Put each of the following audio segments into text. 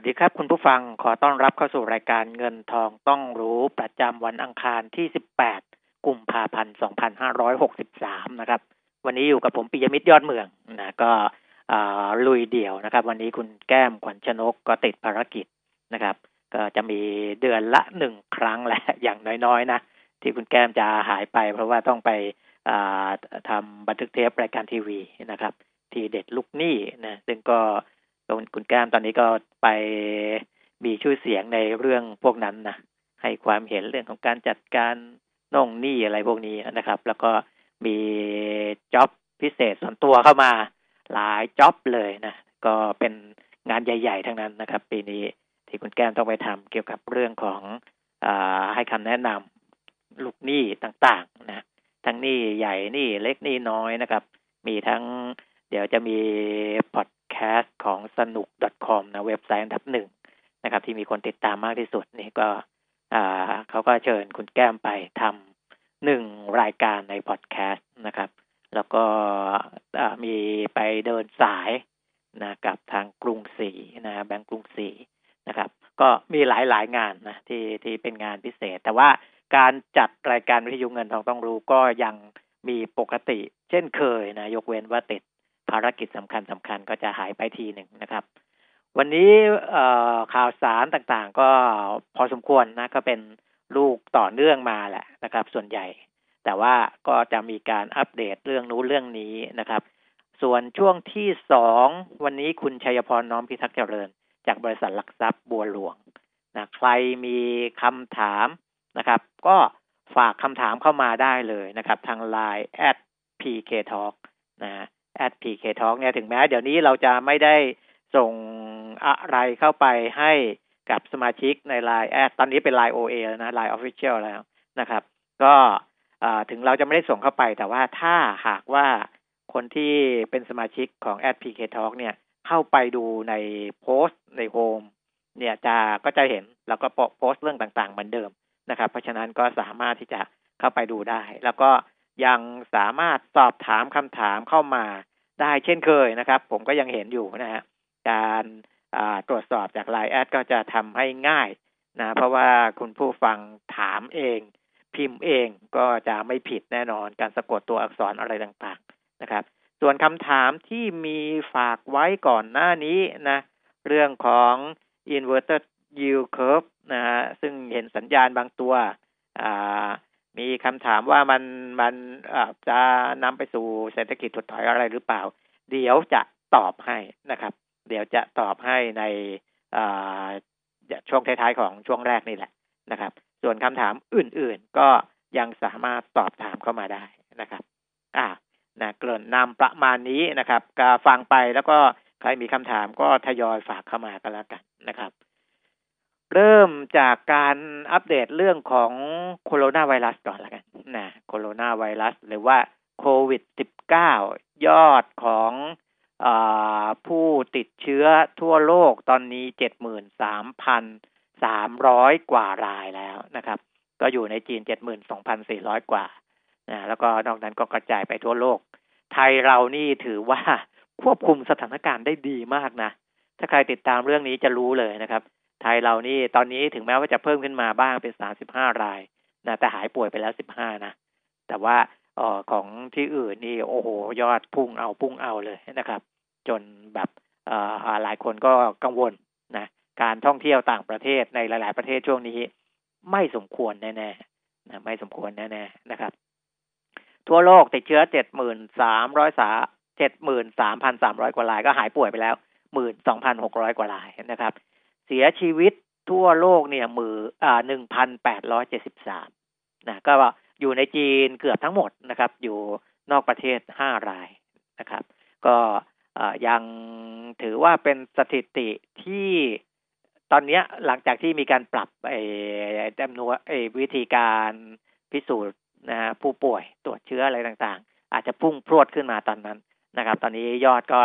วัสดีครับคุณผู้ฟังขอต้อนรับเข้าสู่รายการเงินทองต้องรู้ประจำวันอังคารที่ 18 กุมภาพันธ์ 2563 นะครับ วันนี้อยู่กับผมปิยมิตรยอดเมืองนะก็ลุยเดี่ยวนะครับ วันนี้คุณแก้มขวัญชนกก็ติดภารกิจนะครับ ก็จะมีเดือนละหนึ่งครั้งแหละอย่างน้อยๆ นะ ที่คุณแก้มจะหายไป เพราะว่าต้องไปทำบันทึกเทปรายการทีวีนะครับ ทีเด็ดลูกหนี้นะซึ่งก็ คุณแก้มตอนนี้ก็ไปมีชื่อเสียงในเรื่องพวกนั้นนะให้ความเห็นเรื่องของการจัดการน่องหนี้อะไรพวกนี้นะครับ แล้วก็มีจ็อบพิเศษส่วนตัวเข้ามาหลายจ็อบเลยนะก็เป็นงานใหญ่ ๆ ทั้งนั้นนะครับ ปีนี้ที่คุณแก้มต้องไปทำเกี่ยวกับเรื่องของอให้คำแนะนำลูกหนี้ต่างๆนะทั้งหนี้ใหญ่หนี้เล็กหนี้น้อยนะครับ มีทั้งเดี๋ยวจะมีพอด แคสต์ของสนุก .com นะเว็บไซต์อันดับหนึ่งนะครับ ที่มีคนติดตามมากที่สุดนี่ก็เขาก็เชิญคุณแก้มไปทำหนึ่งรายการในพอดแคสต์นะครับ แล้วก็มีไปเดินสายนะกับทางกรุงศรีนะแบงก์กรุงศรีนะครับ ก็มีหลายหลายๆงานนะที่ที่เป็นงานพิเศษ แต่ว่าการจัดรายการวิทยุเงินทองต้องรู้ก็ยังมีปกติ เช่นเคยนะยกเว้นว่าติด ภารกิจสำคัญสำคัญก็จะหายไปทีหนึ่งนะครับ วันนี้ข่าวสารต่างๆ ก็พอสมควรนะ ก็เป็นลูกต่อเนื่องมาแหละนะครับ ส่วนใหญ่ แต่ว่าก็จะมีการอัปเดตเรื่องนู้นเรื่องนี้นะครับ ส่วนช่วงที่สองวันนี้คุณชัยพรน้อมพิทักษ์เจริญ จากบริษัทหลักทรัพย์บัวหลวงนะใครมีคำถามนะครับ ก็ฝากคำถามเข้ามาได้เลยนะครับ ทาง Line at pk talk นะ at pk talk เนี่ยถึงแม้เดี๋ยวนี้เราจะไม่ได้ส่งอะไรเข้าไปให้กับสมาชิกใน Line แอดตอนนี้เป็น Line OA แล้วนะ Line Official แล้วนะครับ ก็ถึงเราจะไม่ได้ส่งเข้าไป แต่ว่าถ้าหากว่าคนที่เป็นสมาชิกของ at pk talk เนี่ย เข้าไปดูในโพสต์ใน home เนี่ยจะก็จะเห็นแล้วก็โพสต์เรื่องต่างๆ เหมือนเดิมนะครับ เพราะฉะนั้นก็สามารถที่จะเข้าไปดูได้ แล้วก็ ยังสามารถสอบถามคำถามเข้ามาได้เช่นเคยนะครับ ผมก็ยังเห็นอยู่นะฮะการตรวจสอบจาก LINE@ก็จะทำให้ง่ายนะ เพราะว่าคุณผู้ฟังถามเอง พิมพ์เองก็จะไม่ผิดแน่นอนการสะกดตัวอักษรอะไรต่างๆนะครับ ส่วนคำถามที่มีฝากไว้ก่อนหน้านี้นะ เรื่องของ inverted yield curve นะฮะซึ่งเห็นสัญญาณบางตัว อ่า มีคำถามว่ามันมันจะนำไปสู่เศรษฐกิจถดถอยอะไรหรือเปล่า เดี๋ยวจะตอบให้นะครับ เดี๋ยวจะตอบให้ในช่วงท้ายๆของช่วงแรกนี่แหละนะครับ ส่วนคำถามอื่นๆก็ยังสามารถสอบถามเข้ามาได้นะครับ อ่านะเกริ่นนำประมาณนี้นะครับ ก็ฟังไปแล้วก็ใครมีคำถามก็ทยอยฝากเข้ามากันแล้วกันนะครับ เริ่มจากการอัปเดตเรื่องของโคโรนาไวรัสก่อนละกันนะโคโรนาไวรัสหรือว่าโควิด -19 ยอดของอผู้ติดเชื้อทั่วโลกตอนนี้ 73,300 กว่ารายแล้วนะครับ ก็อยู่ในจีน 72,400 กว่านะแล้วก็นอกนั้นก็กระจายไปทั่วโลก ไทยเรานี่ถือว่าควบคุมสถานการณ์ได้ดีมากนะ ถ้าใครติดตามเรื่องนี้จะรู้เลยนะครับ ไทยเรานี่ตอนนี้ถึงแม้ว่าจะเพิ่มขึ้นมาบ้างเป็น35รายนะแต่หายป่วยไปแล้ว15นะ แต่ว่าออของที่อื่นนี่โอ้โห ยอดพุ่งเอาพุ่งเอาเลยนะครับ จนแบบเอ่อหลายคนก็กังวลนะการท่องเที่ยวต่างประเทศในหลาย ๆ ประเทศช่วงนี้ ไม่สมควรแน่ๆนะไม่สมควรแน่ๆนะครับ ทั่วโลกติดเชื้อ73,300สา73,300กว่ารายก็หายป่วยไปแล้ว12,600กว่ารายนะครับ เสียชีวิตทั่วโลกเนี่ยมืออ่า1,873นแปดร้อยเจ็ดสิบสามนะก็อยู่ในจีนเกือบทั้งหมดนะครับ อยู่นอกประเทศ5รายนะครับ ก็ยังถือว่าเป็นสถิติที่ตอนนี้หลังจากที่มีการปรับไอ้จำนวนไอ้วิธีการพิสูจน์นะฮะผู้ป่วยตรวจเชื้ออะไรต่างๆ อาจจะพุ่งพรวดขึ้นมาตอนนั้นนะครับ ตอนนี้ยอดก็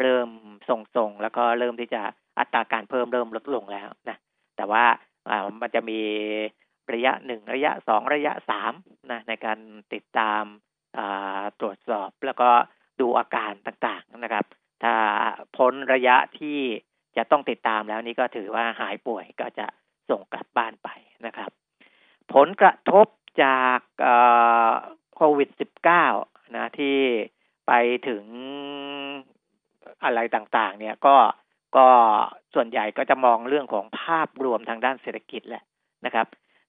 เริ่มทรงๆ แล้วก็เริ่มที่จะ อัตราการเพิ่มเริ่มลดลงแล้วนะแต่ว่ามันจะมีระยะหนึ่งระยะสองระยะสามนะในการติดตามตรวจสอบแล้วก็ดูอาการต่างๆนะครับ ถ้าพ้นระยะที่จะต้องติดตามแล้วนี่ก็ถือว่าหายป่วยก็จะส่งกลับบ้านไปนะครับ ผลกระทบจากโควิด -19 นะที่ไปถึงอะไรต่างๆ เนี่ยก็ ก็ส่วนใหญ่ก็จะมองเรื่องของภาพรวมทางด้านเศรษฐกิจแหละนะครับ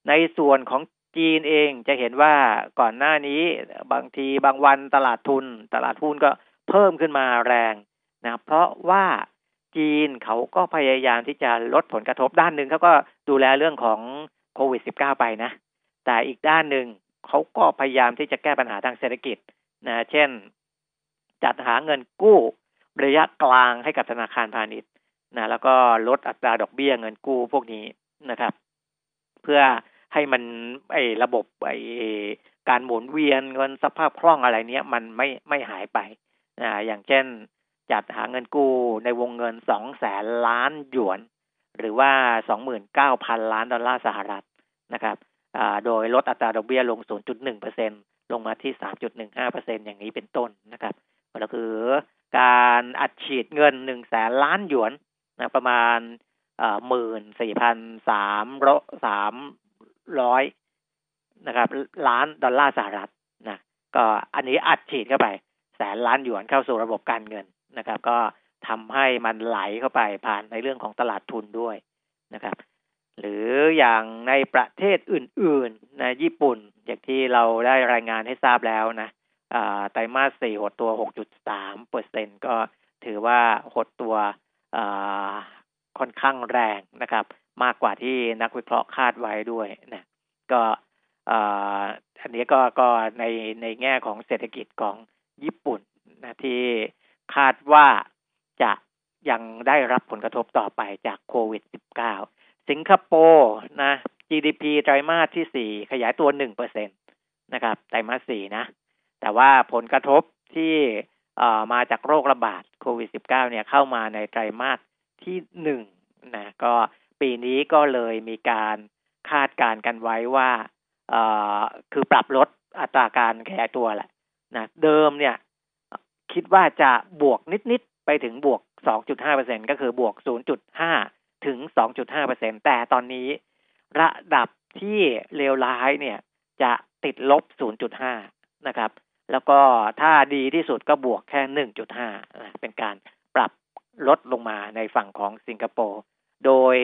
ในส่วนของจีนเองจะเห็นว่าก่อนหน้านี้บางทีบางวันตลาดทุน ตลาดหุ้นก็เพิ่มขึ้นมาแรงนะเพราะว่าจีนเขาก็พยายามที่จะลดผลกระทบด้านหนึ่งเขาก็ดูแลเรื่องของโควิด -19 ไปนะ แต่อีกด้านหนึ่งเขาก็พยายามที่จะแก้ปัญหาทางเศรษฐกิจนะเช่น จัดหาเงินกู้ระยะกลางให้กับธนาคารพาณิชย์ นะแล้วก็ลดอัตราดอกเบี้ยเงินกู้พวกนี้นะครับ เพื่อให้มันไอ้ระบบไอ้การหมุนเวียนเงินสภาพคล่องอะไรเนี้ยมันไม่ไม่หายไปนะอย่างเช่น จัดหาเงินกู้ในวงเงินสองแสนล้านหยวน หรือว่าสองหมื่นเก้าพันล้านดอลลาร์สหรัฐนะครับโดยลดอัตราดอกเบี้ยลง 0.1เปอร์เซ็นลงมาที่ 3.15เปอร์เซ็นอย่างนี้เป็นต้นนะครับ ก็คือการอัดฉีดเงินหนึ่งแสนล้านหยวน นะประมาณหมื่นสี่พันสามร้อยสามร้อยนะครับ ล้านดอลลาร์สหรัฐนะก็อันนี้อัดฉีดเข้าไป แสนล้านหยวนเข้าสู่ระบบการเงินนะครับ ก็ทำให้มันไหลเข้าไปผ่านในเรื่องของตลาดทุนด้วยนะครับ หรืออย่างในประเทศอื่นๆนะญี่ปุ่นอย่างที่เราได้รายงานให้ทราบแล้วนะไตรมาสสี่หดตัว 6.3เปอร์เซ็นก็ถือว่าหดตัว ค่อนข้างแรงนะครับ มากกว่าที่นักวิเคราะห์คาดไว้ด้วยนะก็อันนี้ก็ก็ในในแง่ของเศรษฐกิจของญี่ปุ่นนะที่คาดว่าจะยังได้รับผลกระทบต่อไปจากโควิด -19 สิงคโปร์นะ GDP ไตรมาสที่สี่ขยายตัวหนึ่งเปอร์เซ็นตนะครับ ไตรมาสสี่นะ แต่ว่าผลกระทบที่ มาจากโรคระบาดโควิด -19 เนี่ยเข้ามาในไตรมาสที่หนึ่งนะก็ปีนี้ก็เลยมีการคาดการกันไว้ว่าคือปรับลดอัตราการขยายตัวแหละนะเดิมเนี่ยคิดว่าจะบวกนิด ๆ ไปถึงบวก 2.5%ก็คือบวก 0.5 ถึง 2.5%แต่ตอนนี้ระดับที่เลวร้ายเนี่ยจะติดลบ 0.5 นะครับ แล้วก็ถ้าดีที่สุดก็บวกแค่1.5เป็นการปรับลดลงมาในฝั่งของสิงคโปร์โดย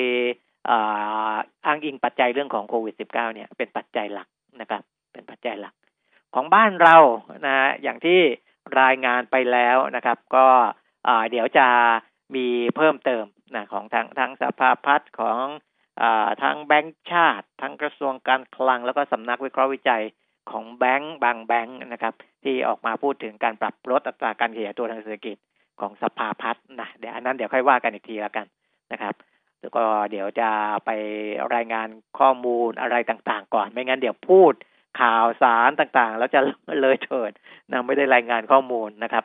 อ้างอิงปัจจัยเรื่องของโควิด -19 เนี่ยเป็นปัจจัยหลักนะครับ เป็นปัจจัยหลัก ของบ้านเรานะอย่างที่รายงานไปแล้วนะครับ ก็เดี๋ยวจะมีเพิ่มเติมนะของทางทั้งสภาพัฒน์ของอทั้งแบงก์ชาติทั้งกระทรวงการคลัง แล้วก็สำนักวิเคราะห์วิจัยของแบงก์บางแบงก์นะครับ ที่ออกมาพูดถึงการปรับลดอัตราการขยายตัวทางเศรษฐกิจของสภาพัฒน์นะเดี๋ยวอันนั้นเดี๋ยวค่อยว่ากันอีกทีแล้วกันนะครับแล้วก็เดี๋ยวจะไปรายงานข้อมูลอะไรต่างๆ ก่อน ไม่งั้นเดี๋ยวพูดข่าวสารต่างๆ แล้วจะเลยเถิดนะไม่ได้รายงานข้อมูลนะครับ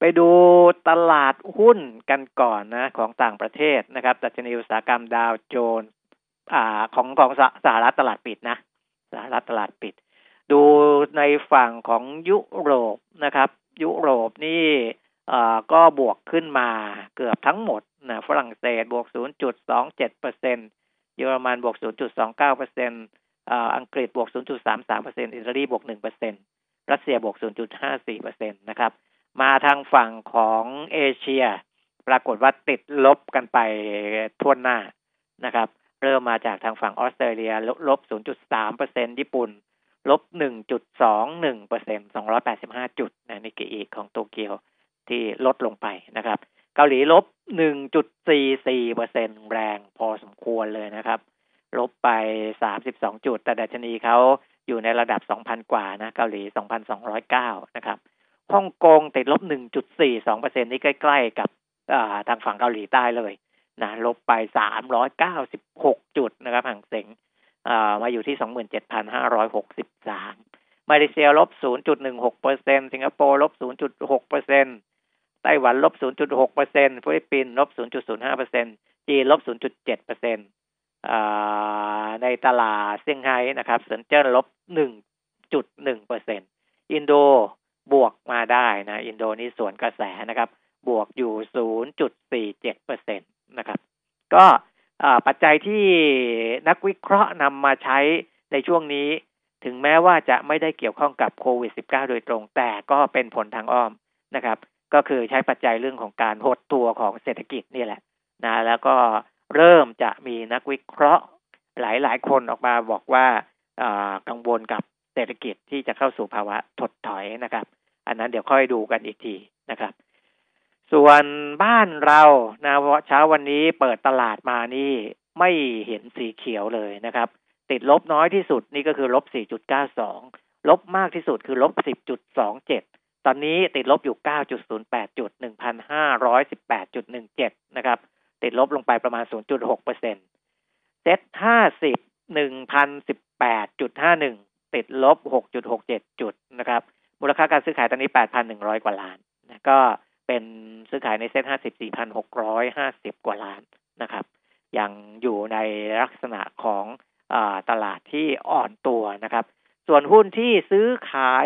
ไปดูตลาดหุ้นกันก่อนนะของต่างประเทศนะครับดัชนีอุตสาหกรรมดาวโจนส์อ่าของของสหรัฐตลาดปิดนะสหรัฐตลาดปิด ดูในฝั่งของยุโรปนะครับ ยุโรปนี่อ่าก็บวกขึ้นมาเกือบทั้งหมดนะฝรั่งเศสบวก 0.27เปอร์เซ็นเยอรมันบวก 0.29เปอร์เซ็นต์อังกฤษบวก 0.33เปอร์เซ็นอิตาลีบวก 1เปอร์เซ็นรัสเซียบวก 0.54เปอร์เซ็นตนะครับ มาทางฝั่งของเอเชีย ปรากฏว่าติดลบกันไปทั่วหน้านะครับ เริ่มมาจากทางฝั่งออสเตรเลียลบ 0.3เปอร์เซ็นญี่ปุ่น ลบ 1.21เปอร์เซ็นต์285 จุดนะนิกเกอีของโตเกียวที่ลดลงไปนะครับ เกาหลีลบ 1.44เปอร์เซ็นแรงพอสมควรเลยนะครับ ลบไป 32 จุด แต่ดัชนีเขาอยู่ในระดับ 2,000 กว่านะ เกาหลี 2,209 นะครับฮ่องกงติดลบ 1.42เปอร์เซ็นนี่ใกล้ ๆ กับทางฝั่งเกาหลีใต้เลยนะ ลบไป 396 จุดนะครับห่างเสง มาอยู่ที่ 27,563 มาเลเซียลบ 0.16เปอร์เซ็นสิงคโปร์ลบ 0.6เปอร์เซ็นไต้หวันลบ 0.6เปอร์เซ็นฟิลิปปินส์ลบ 0.05เปอร์เซ็นจีนลบ 0.7เปอร์เซ็นในตลาดเซี่ยงไฮ้นะครับเซินเจิ้นลบ 1.1เปอร์เซ็นอินโดบวกมาได้นะ อินโดนี่สวนกระแสนะครับ บวกอยู่ 0.47เปอร์เซ็นตนะครับ ก็ ปัจจัยที่นักวิเคราะห์นำมาใช้ในช่วงนี้ ถึงแม้ว่าจะไม่ได้เกี่ยวข้องกับโควิด -19 โดยตรง แต่ก็เป็นผลทางอ้อมนะครับ ก็คือใช้ปัจจัยเรื่องของการหดตัวของเศรษฐกิจนี่แหละนะแล้วก็เริ่มจะมีนักวิเคราะห์หลาย ๆ คนออกมาบอกว่ากังวลกับเศรษฐกิจที่จะเข้าสู่ภาวะถดถอยนะครับ อันนั้นเดี๋ยวค่อยดูกันอีกทีนะครับ ส่วนบ้านเรานะเช้าวันนี้เปิดตลาดมานี่ไม่เห็นสีเขียวเลยนะครับ ติดลบน้อยที่สุดนี่ก็คือลบ 4.92 ลบมากที่สุดคือลบ 10.27 ตอนนี้ติดลบอยู่ 9.08 จุด 1,518.17 นะครับ ติดลบลงไปประมาณ 0.6เปอร์เซ็นต์เซ็ต50 1,018.51 ติดลบ 6.67 จุดนะครับ มูลค่าการซื้อขายตอนนี้ 8,100 กว่าล้านนะก็ เป็นซื้อขายในเซ็ต54,650กว่าล้านนะครับ ยังอยู่ในลักษณะของอตลาดที่อ่อนตัวนะครับ ส่วนหุ้นที่ซื้อขาย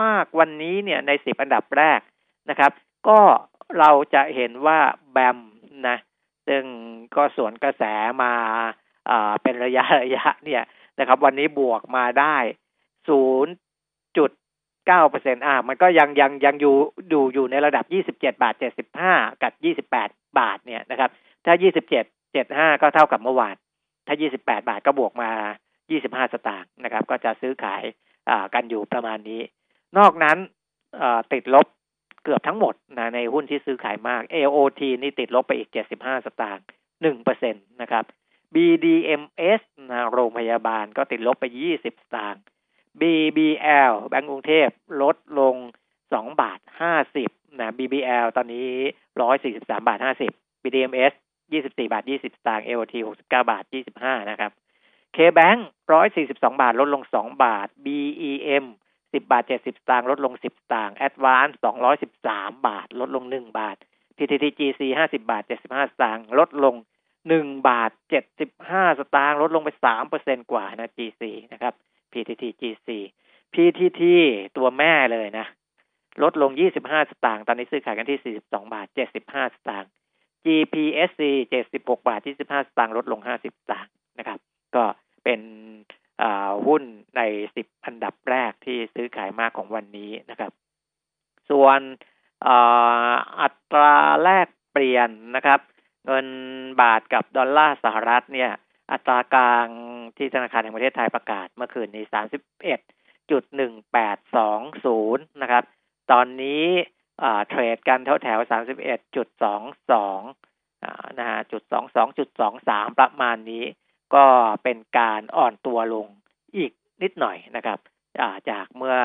มากๆวันนี้เนี่ยในสิบอันดับแรกนะครับ ก็เราจะเห็นว่าแบมนะซึ่งก็สวนกระแสมาเป็นระยะระยะเนี่ยนะครับ วันนี้บวกมาได้ศูนย์ เก้าเปอร์เซ็นอ่ามันก็ยังยังยังอยู่ดูอยู่ในระดับยี่สิบเจ็ดบาทเจ็ดสิบห้ากับยี่สิบแปดบาทเนี่ยนะครับ ถ้ายี่สิบเจ็ดเจ็ดห้าก็เท่ากับเมื่อวาน ถ้ายี่สิบแปดบาทก็บวกมายี่สิบห้าสตางค์นะครับ ก็จะซื้อขายอ่ากันอยู่ประมาณนี้ นอกนั้นติดลบเกือบทั้งหมดนะในหุ้นที่ซื้อขายมาก AOT นี่ติดลบไปอีกเจ็ดสิบห้าสตางค์หนึ่งเปอร์เซ็นตนะครับ BDMS นะโรงพยาบาลก็ติดลบไป20สตางค์ BBL แบงก์กรุงเทพลดลง2บาท50นะ BBL ตอนนี้143บาท50 BDMS 24บาท20สตางค์ LT 69บาท25นะครับ KBank 142บาทลดลง2บาท BEM 10บาท70สตางค์ลดลง10สตางค์ Advance 213บาท ลดลง1บาท PTTGC 50บาท75สตางค์ลดลงหนึ่งบาทเจ็ดสิบห้าสตางค์ลดลงไปสามเปอร์เซ็นกว่านะ GC นะครับ PTT GC PTT ตัวแม่เลยนะ ลดลงยี่สิบห้าสตางค์ ตอนนี้ซื้อขายกันที่สี่สิบสองบาทเจ็ดสิบห้าสตางค์ GPSC เจ็ดสิบหกบาทที่สิบห้าสตางค์ ลดลงห้าสิบสตางค์นะครับ ก็เป็นหุ้นในสิบอันดับแรกที่ซื้อขายมากของวันนี้นะครับ ส่วนอัตราแลกเปลี่ยนนะครับ เงินบาทกับดอลลาร์สหรัฐเนี่ย อัตรากลาง ที่ธนาคารแห่งประเทศไทยประกาศเมื่อคืนนี้สามสิบเอ็ดจุดหนึ่งแปดสองศูนย์นะครับ ตอนนี้เทรดกันแถวแถวสามสิบเอ็ดจุดสองสองนะฮะจุดสองสองจุดสองสามประมาณนี้ ก็เป็นการอ่อนตัวลงอีกนิดหน่อยนะครับจากเมื่อ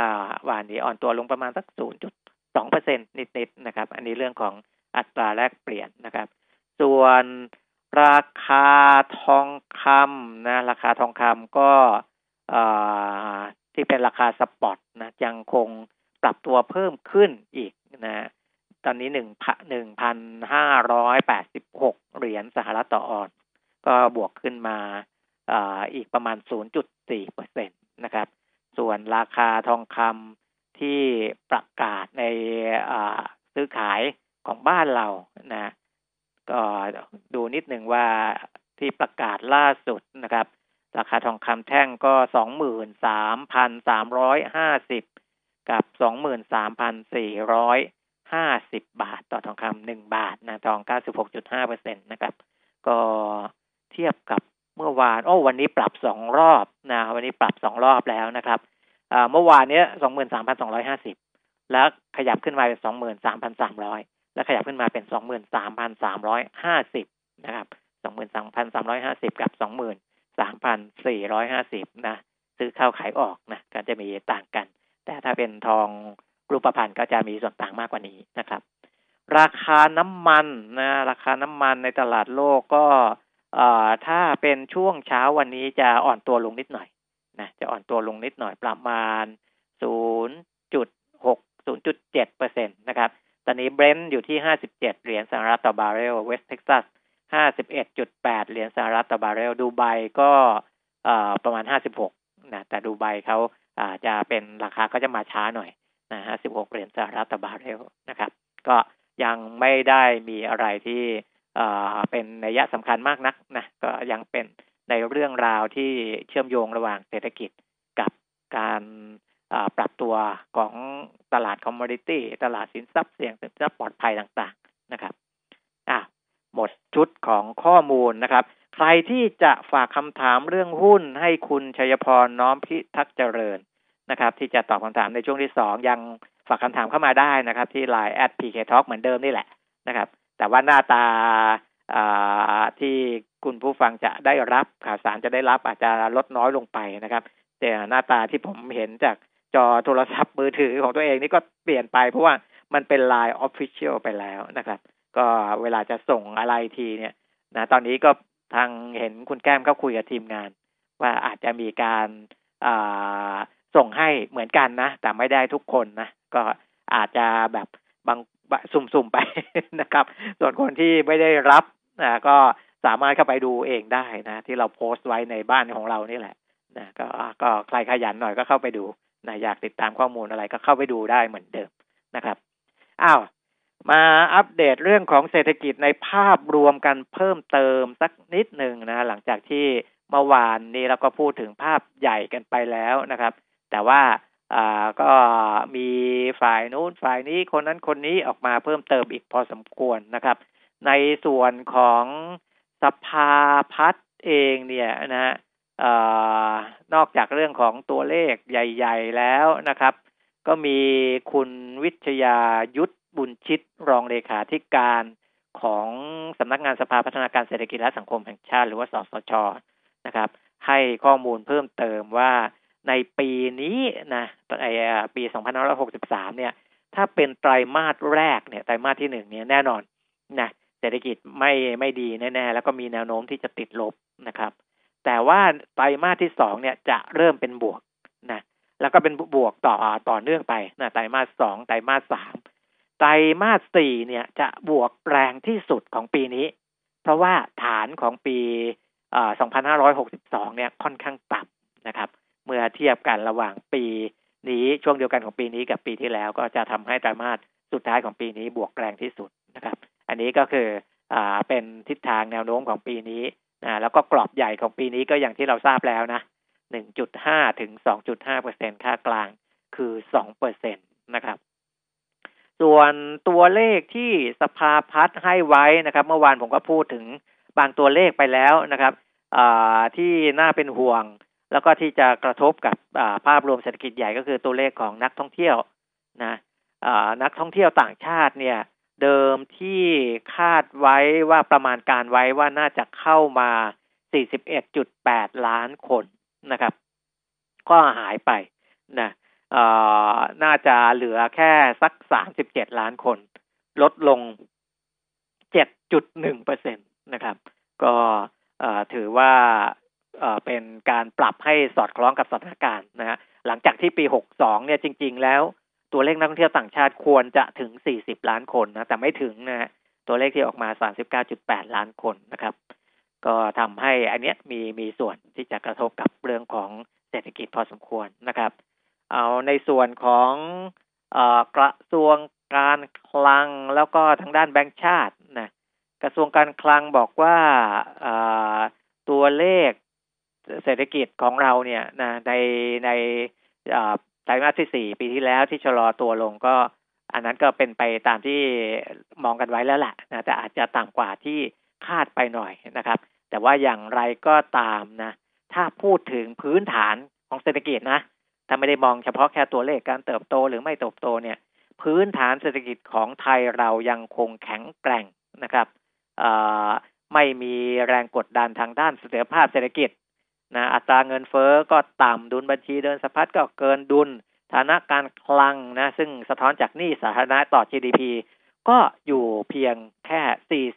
วานนี้อ่อนตัวลงประมาณสักศูนย์จุดสองเปอร์เซ็นนิดๆนะครับ อันนี้เรื่องของอัตราแลกเปลี่ยนนะครับ ส่วน ราคาทองคำนะ ราคาทองคำก็ที่เป็นราคาสปอตนะยังคงปรับตัวเพิ่มขึ้นอีกนะ ตอนนี้หนึ่งหนึ่งพันห้าร้อยแปดสิบหกเหรียญสหรัฐต่อออน ก็บวกขึ้นมาออีกประมาณศูนย์จุดสี่เปอร์เซ็นตนะครับ ส่วนราคาทองคำที่ประกาศในซื้อขายของบ้านเรานะ ก็ดูนิดหนึ่งว่าที่ประกาศล่าสุดนะครับ ราคาทองคำแท่งก็สองหมื่นสามพันสามร้อยห้าสิบกับสองหมื่นสามพันสี่ร้อยห้าสิบบาท ต่อทองคำหนึ่งบาทนะทองเก้าสิบหกจุดห้าเปอร์เซ็นตนะครับ ก็เทียบกับเมื่อวาน โอ้ วันนี้ปรับสองรอบนะ วันนี้ปรับสองรอบแล้วนะครับเมื่อวานเนี้ยสองหมื่นสามพันสองร้อยห้าสิบแล้วขยับขึ้นมาเป็นสองหมื่นสามพันสามร้อย และขยับขึ้นมาเป็นสองหมื่นสามพันสามร้อยห้าสิบนะครับสองหมื่นสามพันสามร้อยห้าสิบกับสองหมื่นสามพันสี่ร้อยห้าสิบนะซื้อเข้าขายออกนะก็จะมีต่างกัน แต่ถ้าเป็นทองรูปพรรณก็จะมีส่วนต่างมากกว่านี้นะครับ ราคาน้ำมันนะราคาน้ำมันในตลาดโลกก็ถ้าเป็นช่วงเช้าวันนี้จะอ่อนตัวลงนิดหน่อยนะจะอ่อนตัวลงนิดหน่อยประมาณ 0.6 0.7เปอร์เซ็นตนะครับ ตอนนี้เบรนท์อยู่ที่ 57 เหรียญสหรัฐต่อบาร์เรล เวสต์เท็กซัส 51.8 เหรียญสหรัฐต่อบาร์เรล ดูไบก็ประมาณ 56 นะ แต่ดูไบเขาจะเป็นราคาก็จะมาช้าหน่อยนะ56 เหรียญสหรัฐต่อบาร์เรลนะครับ ก็ยังไม่ได้มีอะไรที่เป็นนัยสำคัญมากนักนะ ก็ยังเป็นในเรื่องราวที่เชื่อมโยงระหว่างเศรษฐกิจกับการ ปรับตัวของตลาดคอมมอดิตี้ตลาดสินทรัพย์เสี่ยงสินทรัพย์ปลอดภัยต่างๆนะครับอะหมดชุดของข้อมูลนะครับ ใครที่จะฝากคำถามเรื่องหุ้นให้คุณชัยพรน้อมพิทักษ์เจริญนะครับ ที่จะตอบคำถามในช่วงที่สองยังฝากคำถามเข้ามาได้นะครับ ที่ Line แอด PK Talk เหมือนเดิมนี่แหละนะครับ แต่ว่าหน้าตาที่คุณผู้ฟังจะได้รับข่าวสารจะได้รับอาจจะลดน้อยลงไปนะครับ แต่หน้าตาที่ผมเห็นจาก จอโทรศัพท์มือถือของตัวเองนี่ก็เปลี่ยนไปเพราะว่ามันเป็น Line Official ไปแล้วนะครับ ก็เวลาจะส่งอะไรทีเนี่ยนะตอนนี้ก็ทางเห็นคุณแก้มเขาคุยกับทีมงาน ว่าอาจจะมีการส่งให้เหมือนกันนะ แต่ไม่ได้ทุกคนนะ ก็อาจจะแบบบางสุ่มๆไปนะครับ ส่วนคนที่ไม่ได้รับนะก็สามารถเข้าไปดูเองได้นะ ที่เราโพสต์ไว้ในบ้านของเรานี่แหละนะก็ก็ใครขยันหน่อยก็เข้าไปดู นะอยากติดตามข้อมูลอะไรก็เข้าไปดูได้เหมือนเดิมนะครับอ้าวมาอัปเดตเรื่องของเศรษฐกิจในภาพรวมกันเพิ่มเติมสักนิดหนึ่งนะหลังจากที่เมื่อวานนี้เราก็พูดถึงภาพใหญ่กันไปแล้วนะครับ แต่ว่าอ่าก็มีฝ่ายนู้นฝ่ายนี้คนนั้นคนนี้ออกมาเพิ่มเติมอีกพอสมควรนะครับ ในส่วนของสภาพัฒน์เองเนี่ยนะ อนอกจากเรื่องของตัวเลขใหญ่ ๆ แล้วนะครับ ก็มีคุณวิทยายุทธบุญชิตรองเลขาธิการของสำนักงานสภาพัฒนาการเศรษฐกิจและสังคมแห่งชาติ หรือว่าสสชนะครับ ให้ข้อมูลเพิ่มเติมว่าในปีนี้นะในปี 2563 เนี่ย ถ้าเป็นไตรมาสแรกเนี่ยไตรมาสที่หนึ่งเนี่ยแน่นอนนะเศรษฐกิจไม่ไม่ดีแน่ๆแล้วก็มีแนวโน้มที่จะติดลบนะครับ แต่ว่าไตรมาสที่สองเนี่ยจะเริ่มเป็นบวกนะแล้วก็เป็นบวกต่อต่อเนื่องไปนะไตรมาสสองไตรมาสสามไตรมาสสี่เนี่ยจะบวกแรงที่สุดของปีนี้ เพราะว่าฐานของปีอ่า2562 เนี่ยค่อนข้างต่ำนะครับ เมื่อเทียบกันระหว่างปีนี้ช่วงเดียวกันของปีนี้กับปีที่แล้ว ก็จะทำให้ไตรมาสสุดท้ายของปีนี้บวกแรงที่สุดนะครับ อันนี้ก็คืออ่าเป็นทิศทางแนวโน้มของปีนี้ นะแล้วก็กรอบใหญ่ของปีนี้ก็อย่างที่เราทราบแล้วนะ 1.5 ถึง 2.5เปอร์เซ็นค่ากลางคือ2เปอร์เซ็นตนะครับ ส่วนตัวเลขที่สภาพัฒน์ให้ไว้นะครับ เมื่อวานผมก็พูดถึงบางตัวเลขไปแล้วนะครับที่น่าเป็นห่วง แล้วก็ที่จะกระทบกับภาพรวมเศรษฐกิจใหญ่ก็คือตัวเลขของนักท่องเที่ยวนะนักท่องเที่ยวต่างชาติเนี่ย เดิมที่คาดไว้ว่าประมาณการไว้ว่าน่าจะเข้ามา 41.8 ล้านคนนะครับ ก็หายไปนะน่าจะเหลือแค่สัก 37 ล้านคน ลดลง 7.1เปอร์เซ็นตนะครับ ก็ถือว่าเป็นการปรับให้สอดคล้องกับสถานการณ์นะฮะหลังจากที่ปี 62 เนี่ยจริง ๆ แล้ว ตัวเลขนักท่องเที่ยวต่างชาติควรจะถึง 40 ล้านคนนะแต่ไม่ถึงนะฮะตัวเลขที่ออกมา 39.8 ล้านคนนะครับ ก็ทำให้อันเนี้ยมีมีส่วนที่จะกระทบกับเรื่องของเศรษฐกิจพอสมควรนะครับ เอาในส่วนของอกระทรวงการคลังแล้วก็ทางด้านแบงก์ชาตินะกระทรวงการคลังบอกว่าตัวเลขเศรษฐกิจของเราเนี่ยนะในใน ตรมาสที่สี่ปีที่แล้วที่ชะลอตัวลงก็ อันนั้นก็เป็นไปตามที่มองกันไว้แล้วแหละนะแต่อาจจะต่ำกว่าที่คาดไปหน่อยนะครับ แต่ว่าอย่างไรก็ตามนะ ถ้าพูดถึงพื้นฐานของเศรษฐกิจนะถ้าไม่ได้มองเฉพาะแค่ตัวเลขการเติบโตหรือไม่เติบโตเนี่ย พื้นฐานเศรษฐกิจของไทยเรายังคงแข็งแกร่งนะครับไม่มีแรงกดดันทางด้านเสถียรภาพเศรษฐกิจ นะอัตราเงินเฟอ้อก็ต่ำดุลบัญชีเดินสะพัดก็เกินดุล ฐานะการคลังนะ ซึ่งสะท้อนจากหนี้สาธารณะต่อ GDP ก็อยู่เพียงแค่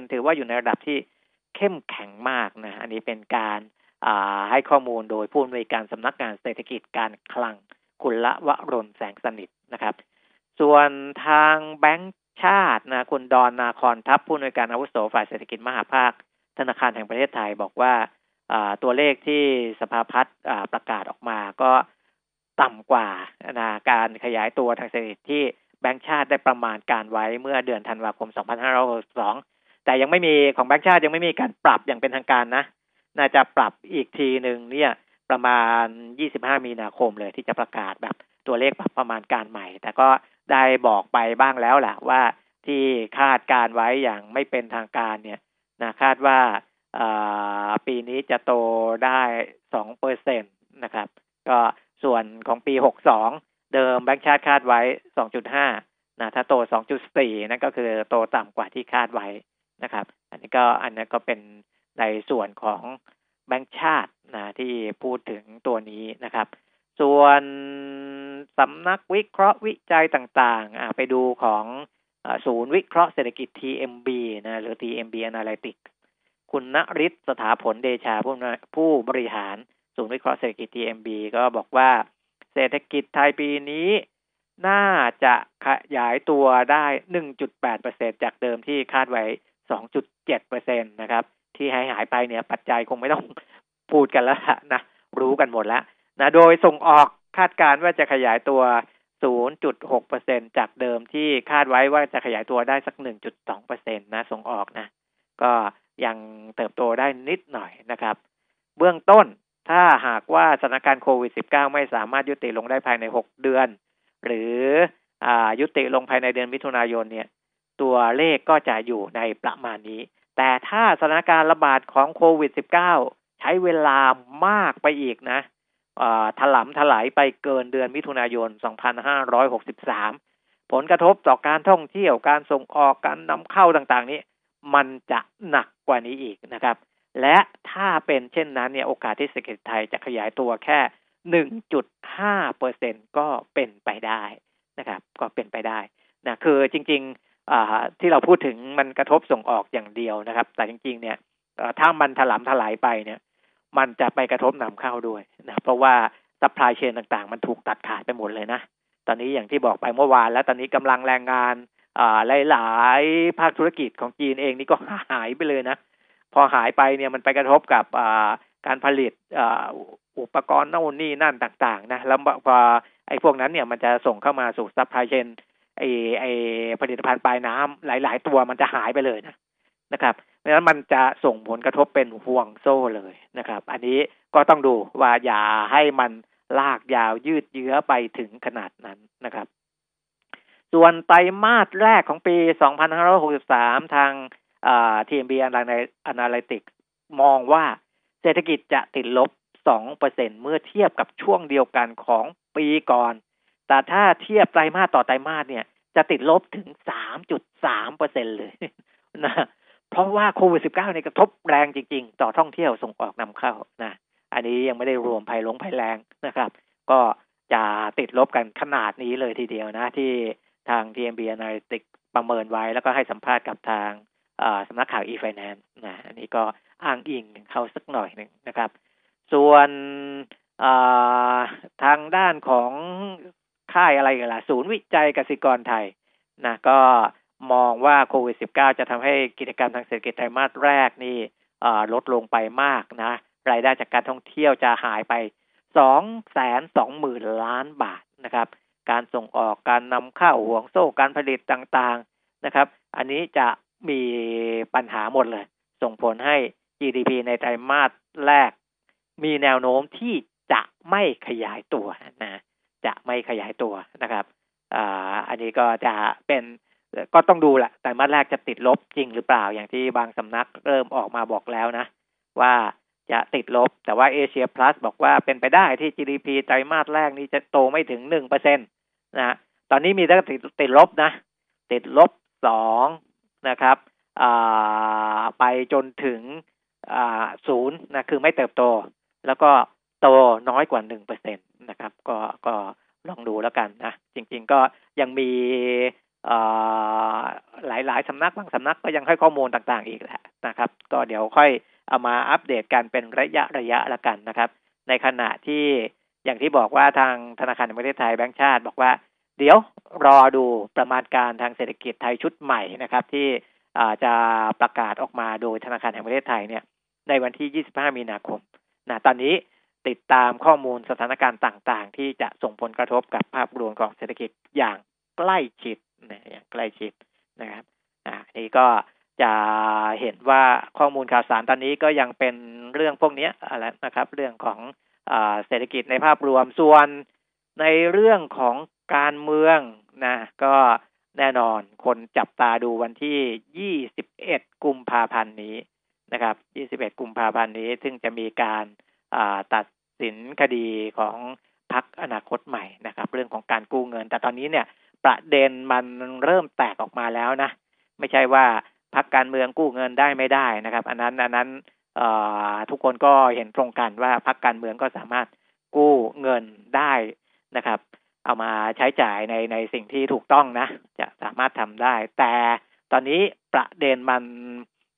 41.3%ถือว่าอยู่ในระดับที่เข้มแข็งมากนะ อันนี้เป็นการให้ข้อมูลโดยผู้อำนวยการสำนักงานเศรษฐกิจการคลังคุณละวะรนแสงสนิทนะครับ ส่วนทางแบงก์ชาตินะคุณดอนนาคอนทัพผู้อำนวยการอาวุโสฝ่ายเศรษฐกิจมหาภาค ธนาคารแห่งประเทศไทยบอกว่า ตัวเลขที่สภาพัฒน์ประกาศออกมาก็ต่ำกว่านะการขยายตัวทางเศรษฐกิจที่แบงก์ชาติได้ประมาณการไว้เมื่อเดือนธันวาคม 2562 แต่ยังไม่มีของแบงก์ชาติยังไม่มีการปรับอย่างเป็นทางการนะ น่าจะปรับอีกทีหนึ่งเนี่ยประมาณ 25 มีนาคมเลยที่จะประกาศแบบตัวเลขปรับประมาณการใหม่ แต่ก็ได้บอกไปบ้างแล้วแหละว่าที่คาดการไว้อย่างไม่เป็นทางการเนี่ยนะคาดว่า ปีนี้จะโตได้สองเปอร์เซ็นตนะครับ ก็ส่วนของปีหกสองเดิมแบงค์ชาติคาดไว้สองจุดห้านะถ้าโตสองจุดสี่นั่นก็คือโตต่ำกว่าที่คาดไว้นะครับ อันนี้ก็อันนี้ก็เป็นในส่วนของแบงค์ชาตินะที่พูดถึงตัวนี้นะครับ ส่วนสำนักวิเคราะห์วิจัยต่างๆ ไปดูของศูนย์วิเคราะห์เศรษฐกิจ TMB นะหรือ TMB Analytics คุณณริศสถาผลเดชาผู้ผู้บริหารศูนย์วิเคราะห์เศรษฐกิจ TMB ก็บอกว่า เศรษฐกิจไทยปีนี้น่าจะขยายตัวได้ 1.8%จากเดิมที่คาดไว้ 2.7%นะครับ ที่หายหายไปเนี่ยปัจจัยคงไม่ต้องพูดกันแล้วนะ รู้กันหมดแล้วนะโดยส่งออกคาดการว่าจะขยายตัว 0.6%จากเดิมที่คาดไว้ว่าจะขยายตัวได้สัก 1.2%นะ ส่งออกนะ ก็ ยังเติบโตได้นิดหน่อยนะครับ เบื้องต้นถ้าหากว่าสถานการณ์โควิด -19 ไม่สามารถยุติลงได้ภายใน 6 เดือน หรืออยุติลงภายในเดือนมิถุนายนเนี่ย ตัวเลขก็จะอยู่ในประมาณนี้ แต่ถ้าสถานการณ์ระบาดของโควิด -19 ใช้เวลามากไปอีกนะถลำถลายไปเกินเดือนมิถุนายน 2563 ผลกระทบต่อการท่องเที่ยว การส่งออก การนำเข้าต่างๆ นี้ มันจะหนัก กว่านี้อีกนะครับ และถ้าเป็นเช่นนั้นเนี่ยโอกาสที่เศรษฐกิจไทยจะขยายตัวแค่ 1.5เปอร์เซ็นก็เป็นไปได้นะครับ ก็เป็นไปได้นะคือจริงๆที่เราพูดถึงมันกระทบส่งออกอย่างเดียวนะครับ แต่จริง ๆ เนี่ยถ้ามันถลำถลายไปเนี่ย มันจะไปกระทบนำเข้าด้วยนะเพราะว่า supply chain ต่างๆ มันถูกตัดขาดไปหมดเลยนะ ตอนนี้อย่างที่บอกไปเมื่อวาน แล้วตอนนี้กำลังแรงงาน หลายๆ ภาคธุรกิจของจีนเองนี่ก็หายไปเลยนะ พอหายไปเนี่ยมันไปกระทบกับการผลิตอุปกรณ์โน่นนี่นั่นต่างๆนะแล้วพอไอ้พวกนั้นเนี่ยมันจะส่งเข้ามาสู่ supply chain ไอ้ไอ้ผลิตภัณฑ์ปลายน้ำหลาย ๆ ตัวมันจะหายไปเลยนะนะครับเพราะฉะนั้นมันจะส่งผลกระทบเป็นห่วงโซ่เลยนะครับ อันนี้ก็ต้องดูว่าอย่าให้มันลากยาวยืดเยื้อไปถึงขนาดนั้นนะครับ ส่วนไตรมาสแรกของปี 2563 ทาง TMB Analytics มองว่าเศรษฐกิจจะติดลบ 2%เมื่อเทียบกับช่วงเดียวกันของปีก่อน แต่ถ้าเทียบไตรมาสต่อไตรมาสเนี่ย จะติดลบถึง 3.3%เลยนะเพราะว่าโควิด -19 เนี่ยกระทบแรงจริง ๆ ต่อท่องเที่ยวส่งออกนำเข้านะ อันนี้ยังไม่ได้รวมภัยลงภัยแรงนะครับ ก็จะติดลบกันขนาดนี้เลยทีเดียวนะที่ ทาง TMB Analytics ประเมินไว้ แล้วก็ให้สัมภาษณ์กับทางสำนักข่าว e-finance นะอันนี้ก็อ้างอิงเขาสักหน่อยหนึ่งนะครับ ส่วนทางด้านของค่ายอะไรกันล่ะ ศูนย์วิจัยกสิกรไทยนะก็มองว่าโควิด -19 จะทำให้กิจกรรมทางเศรษฐกิจไตรมาสแรกนี่ลดลงไปมากนะ รายได้จากการท่องเที่ยวจะหายไปสองแสนสองหมื่นล้านบาทนะครับ การส่งออกการนำเข้าห่วงโซ่การผลิตต่างๆนะครับ อันนี้จะมีปัญหาหมดเลย ส่งผลให้ GDP ในไตรมาสแรก มีแนวโน้มที่จะไม่ขยายตัวนะจะไม่ขยายตัวนะครับอ่าอันนี้ก็จะเป็นก็ต้องดูแหละแต่มาสแรกจะติดลบจริงหรือเปล่าอย่างที่บางสำนักเริ่มออกมาบอกแล้วนะ ว่าจะติดลบ แต่ว่าเอเชียพลัสบอกว่าเป็นไปได้ที่ GDP ไตรมาสแรกนี้จะโตไม่ถึงหนึ่งเปอร์เซ็นต์ นะตอนนี้มีต่ติดติดลบนะ ติดลบสองนะครับไปจนถึงศูนย์นะคือไม่เติบโต แล้วก็โตน้อยกว่าหนึ่งเปอร์เซ็นตนะครับ ก็ก็ลองดูแล้วกันนะ จริง ๆ ก็ยังมีหลายๆสำนักบางสำนักก็ยังให้ข้อมูลต่างๆ อีกแหละนะครับ ก็เดี๋ยวค่อยเอามาอัปเดตกันเป็นระยะระยะละกันนะครับ ในขณะที่อย่างที่บอกว่าทางธนาคารแห่งประเทศไทยแบงก์ชาติ บอกว่า เดี๋ยวรอดูประมาณการทางเศรษฐกิจไทยชุดใหม่นะครับ ที่จะประกาศออกมาโดยธนาคารแห่งประเทศไทยเนี่ย ในวันที่ 25 มีนาคมนะตอนนี้ติดตามข้อมูลสถานการณ์ต่าง ๆ ที่จะส่งผลกระทบกับภาพรวมของเศรษฐกิจอย่างใกล้ชิดนะอย่างใกล้ชิดนะครับอ่านี่ก็จะเห็นว่าข้อมูลข่าวสารตอนนี้ก็ยังเป็นเรื่องพวกนี้อะไรนะครับ เรื่องของอเศรษฐกิจในภาพรวมส่วนในเรื่องของ การเมืองนะก็แน่นอนคนจับตาดูวันที่ 21 กุมภาพันธ์นี้นะครับ 21 กุมภาพันธ์นี้ ซึ่งจะมีการตัดสินคดีของพักอนาคตใหม่นะครับ เรื่องของการกู้เงิน แต่ตอนนี้เนี่ย ประเด็นมันเริ่มแตกออกมาแล้วนะ ไม่ใช่ว่าพักการเมืองกู้เงินได้ไม่ได้นะครับ อันนั้นอันนั้นทุกคนก็เห็นตรงกันว่าพักการเมืองก็สามารถกู้เงินได้นะครับ เอามาใช้จ่ายในในสิ่งที่ถูกต้องนะ จะสามารถทำได้ แต่ตอนนี้ประเด็นมัน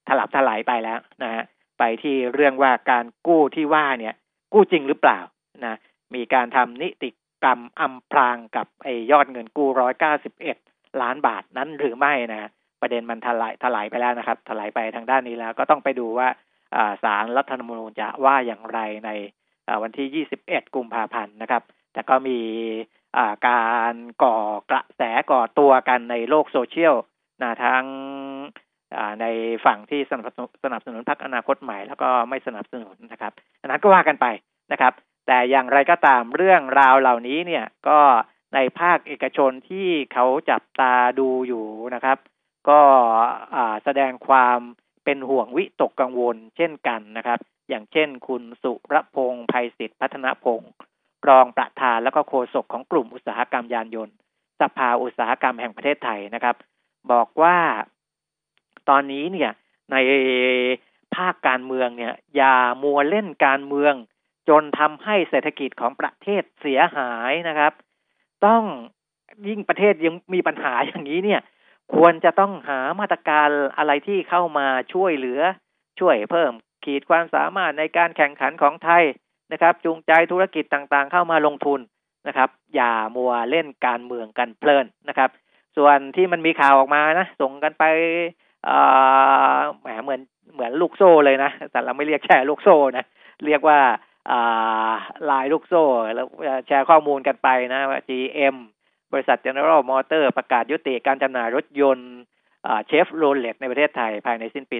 ถลับถลายไปแล้วนะฮะไปที่เรื่องว่าการกู้ที่ว่าเนี่ย กู้จริงหรือเปล่านะมีการทำนิติกรรมอำพรางกับไอยอดเงินกู้ร้อยเก้าสิบเอ็ดล้านบาทนั้นหรือไม่นะ ประเด็นมันถลายถลายไปแล้วนะครับ ถลายไปทางด้านนี้แล้ว ก็ต้องไปดูว่าศาลรัฐธรรมนูญจะว่าอย่างไรในวันที่ 21 กุมภาพันธ์นะครับ แต่ก็มี การก่อกระแสก่อตัวกันในโลกโซเชียลนะทั้งในฝั่งที่สนับสนับสนุนพรรคอนาคตใหม่ แล้วก็ไม่สนับสนุนนะครับอันนั้นก็ว่ากันไปนะครับ แต่อย่างไรก็ตามเรื่องราวเหล่านี้เนี่ยก็ในภาคเอกชนที่เขาจับตาดูอยู่นะครับ ก็แสดงความเป็นห่วงวิตกกังวลเช่นกันนะครับ อย่างเช่นคุณสุรพงษ์ภัยศิษฐ์พัฒนพงศ์ รองประธานแล้วก็โฆษกของกลุ่มอุตสาหกรรมยานยนต์ สภาอุตสาหกรรมแห่งประเทศไทยนะครับ บอกว่าตอนนี้เนี่ยในภาคการเมืองเนี่ยอย่ามัวเล่นการเมือง จนทำให้เศรษฐกิจของประเทศเสียหายนะครับ ต้องยิ่งประเทศยังมีปัญหาอย่างนี้เนี่ย ควรจะต้องหามาตรการอะไรที่เข้ามาช่วยเหลือ ช่วยเพิ่มขีดความสามารถในการแข่งขันของไทย นะครับ จูงใจธุรกิจต่างๆ เข้ามาลงทุนนะครับ อย่ามัวเล่นการเมืองกันเพลินนะครับ ส่วนที่มันมีข่าวออกมานะ ส่งกันไปแหมเหมือนเหมือนลูกโซ่เลยนะแต่เราไม่เรียกแชร์ลูกโซ่นะเรียกว่าลายลูกโซ่แล้วแชร์ข้อมูลกันไปนะว่า GM บริษัท General Motor ประกาศยุติการจำหน่ายรถยนต์เชฟโรเลตในประเทศไทยภายในสิ้นปี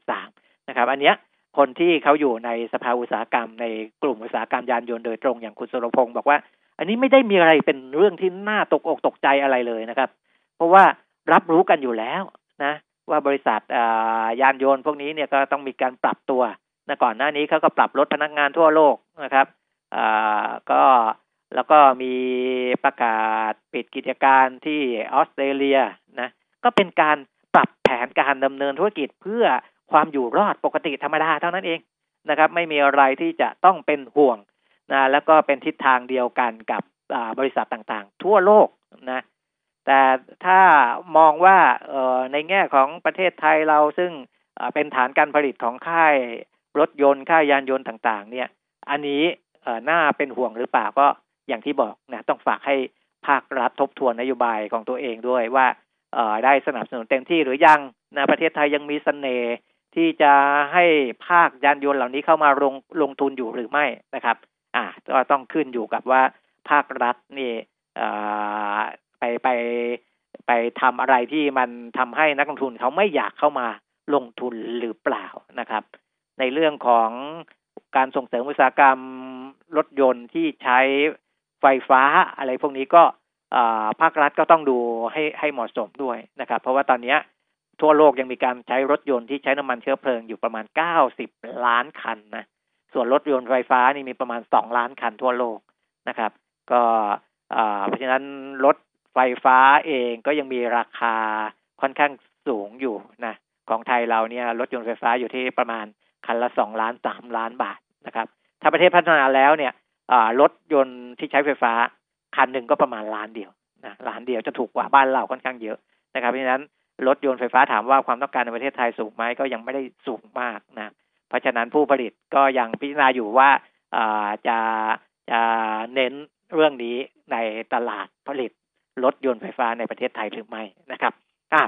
2563 นะครับ อันเนี้ย คนที่เขาอยู่ในสภาอุตสาหกรรม ในกลุ่มอุตสาหกรรมยานยนต์โดยตรงอย่างคุณสุรพงศ์บอกว่า อันนี้ไม่ได้มีอะไรเป็นเรื่องที่น่าตกอกตกใจอะไรเลยนะครับ เพราะว่ารับรู้กันอยู่แล้วนะ ว่าบริษัทยานยนต์พวกนี้เนี่ยก็ต้องมีการปรับตัวนะก่อนหน้านี้เขาก็ปรับลดพนักงานทั่วโลกนะครับก็แล้วก็มีประกาศปิดกิจการที่ออสเตรเลียนะก็เป็นการปรับแผนการดำเนินธุรกิจเพื่อ ความอยู่รอดปกติธรรมดาเท่านั้นเองนะครับ ไม่มีอะไรที่จะต้องเป็นห่วงนะแล้วก็เป็นทิศทางเดียวกันกับบริษัทต่างๆ ทั่วโลกนะแต่ถ้ามองว่าในแง่ของประเทศไทยเราซึ่งเป็นฐานการผลิตของค่ายรถยนต์ค่ายยานยนต์ต่าง ๆ เนี่ย อันนี้น่าเป็นห่วงหรือเปล่าก็อย่างที่บอกนะต้องฝากให้ภาครัฐทบทวนนโยบายของตัวเองด้วยว่าได้สนับสนุนเต็มที่หรือยังนะประเทศไทยยังมีสเสน่ห์ ที่จะให้ภาคยานยนต์เหล่านี้เข้ามาลงลงทุนอยู่หรือไม่นะครับ อ่าก็ต้องขึ้นอยู่กับว่าภาครัฐนี่ไปไปไปทำอะไรที่มันทำให้นักลงทุนเขาไม่อยากเข้ามาลงทุนหรือเปล่านะครับ ในเรื่องของการส่งเสริมอุตสาหกรรมรถยนต์ที่ใช้ไฟฟ้าอะไรพวกนี้ก็ภาครัฐก็ต้องดูให้ให้เหมาะสมด้วยนะครับ เพราะว่าตอนนี้ ทั่วโลกยังมีการใช้รถยนต์ที่ใช้น้ำมันเชื้อเพลิงอยู่ประมาณเก้าสิบล้านคันนะ ส่วนรถยนต์ไฟฟ้านี่มีประมาณสองล้านคันทั่วโลกนะครับ ก็เพราะฉะนั้นรถไฟฟ้าเองก็ยังมีราคาค่อนข้างสูงอยู่นะของไทยเราเนี่ยรถยนต์ไฟฟ้าอยู่ที่ประมาณคันละสองล้านสามล้านบาทนะครับ ถ้าประเทศพัฒนาแล้วเนี่ยรถยนต์ที่ใช้ไฟฟ้าคันหนึ่งก็ประมาณล้านเดียวนะล้านเดียวจะถูกกว่าบ้านเราค่อนข้างเยอะนะครับ เพราะฉะนั้น รถยนต์ไฟฟ้าถามว่าความต้องการในประเทศไทยสูงไหมก็ยังไม่ได้สูงมากนะเพราะฉะนั้นผู้ผลิตก็ยังพิจารณาอยู่ว่าจะจะเน้นเรื่องนี้ในตลาดผลิตรถยนต์ไฟฟ้าในประเทศไทยหรือไม่นะครับอะ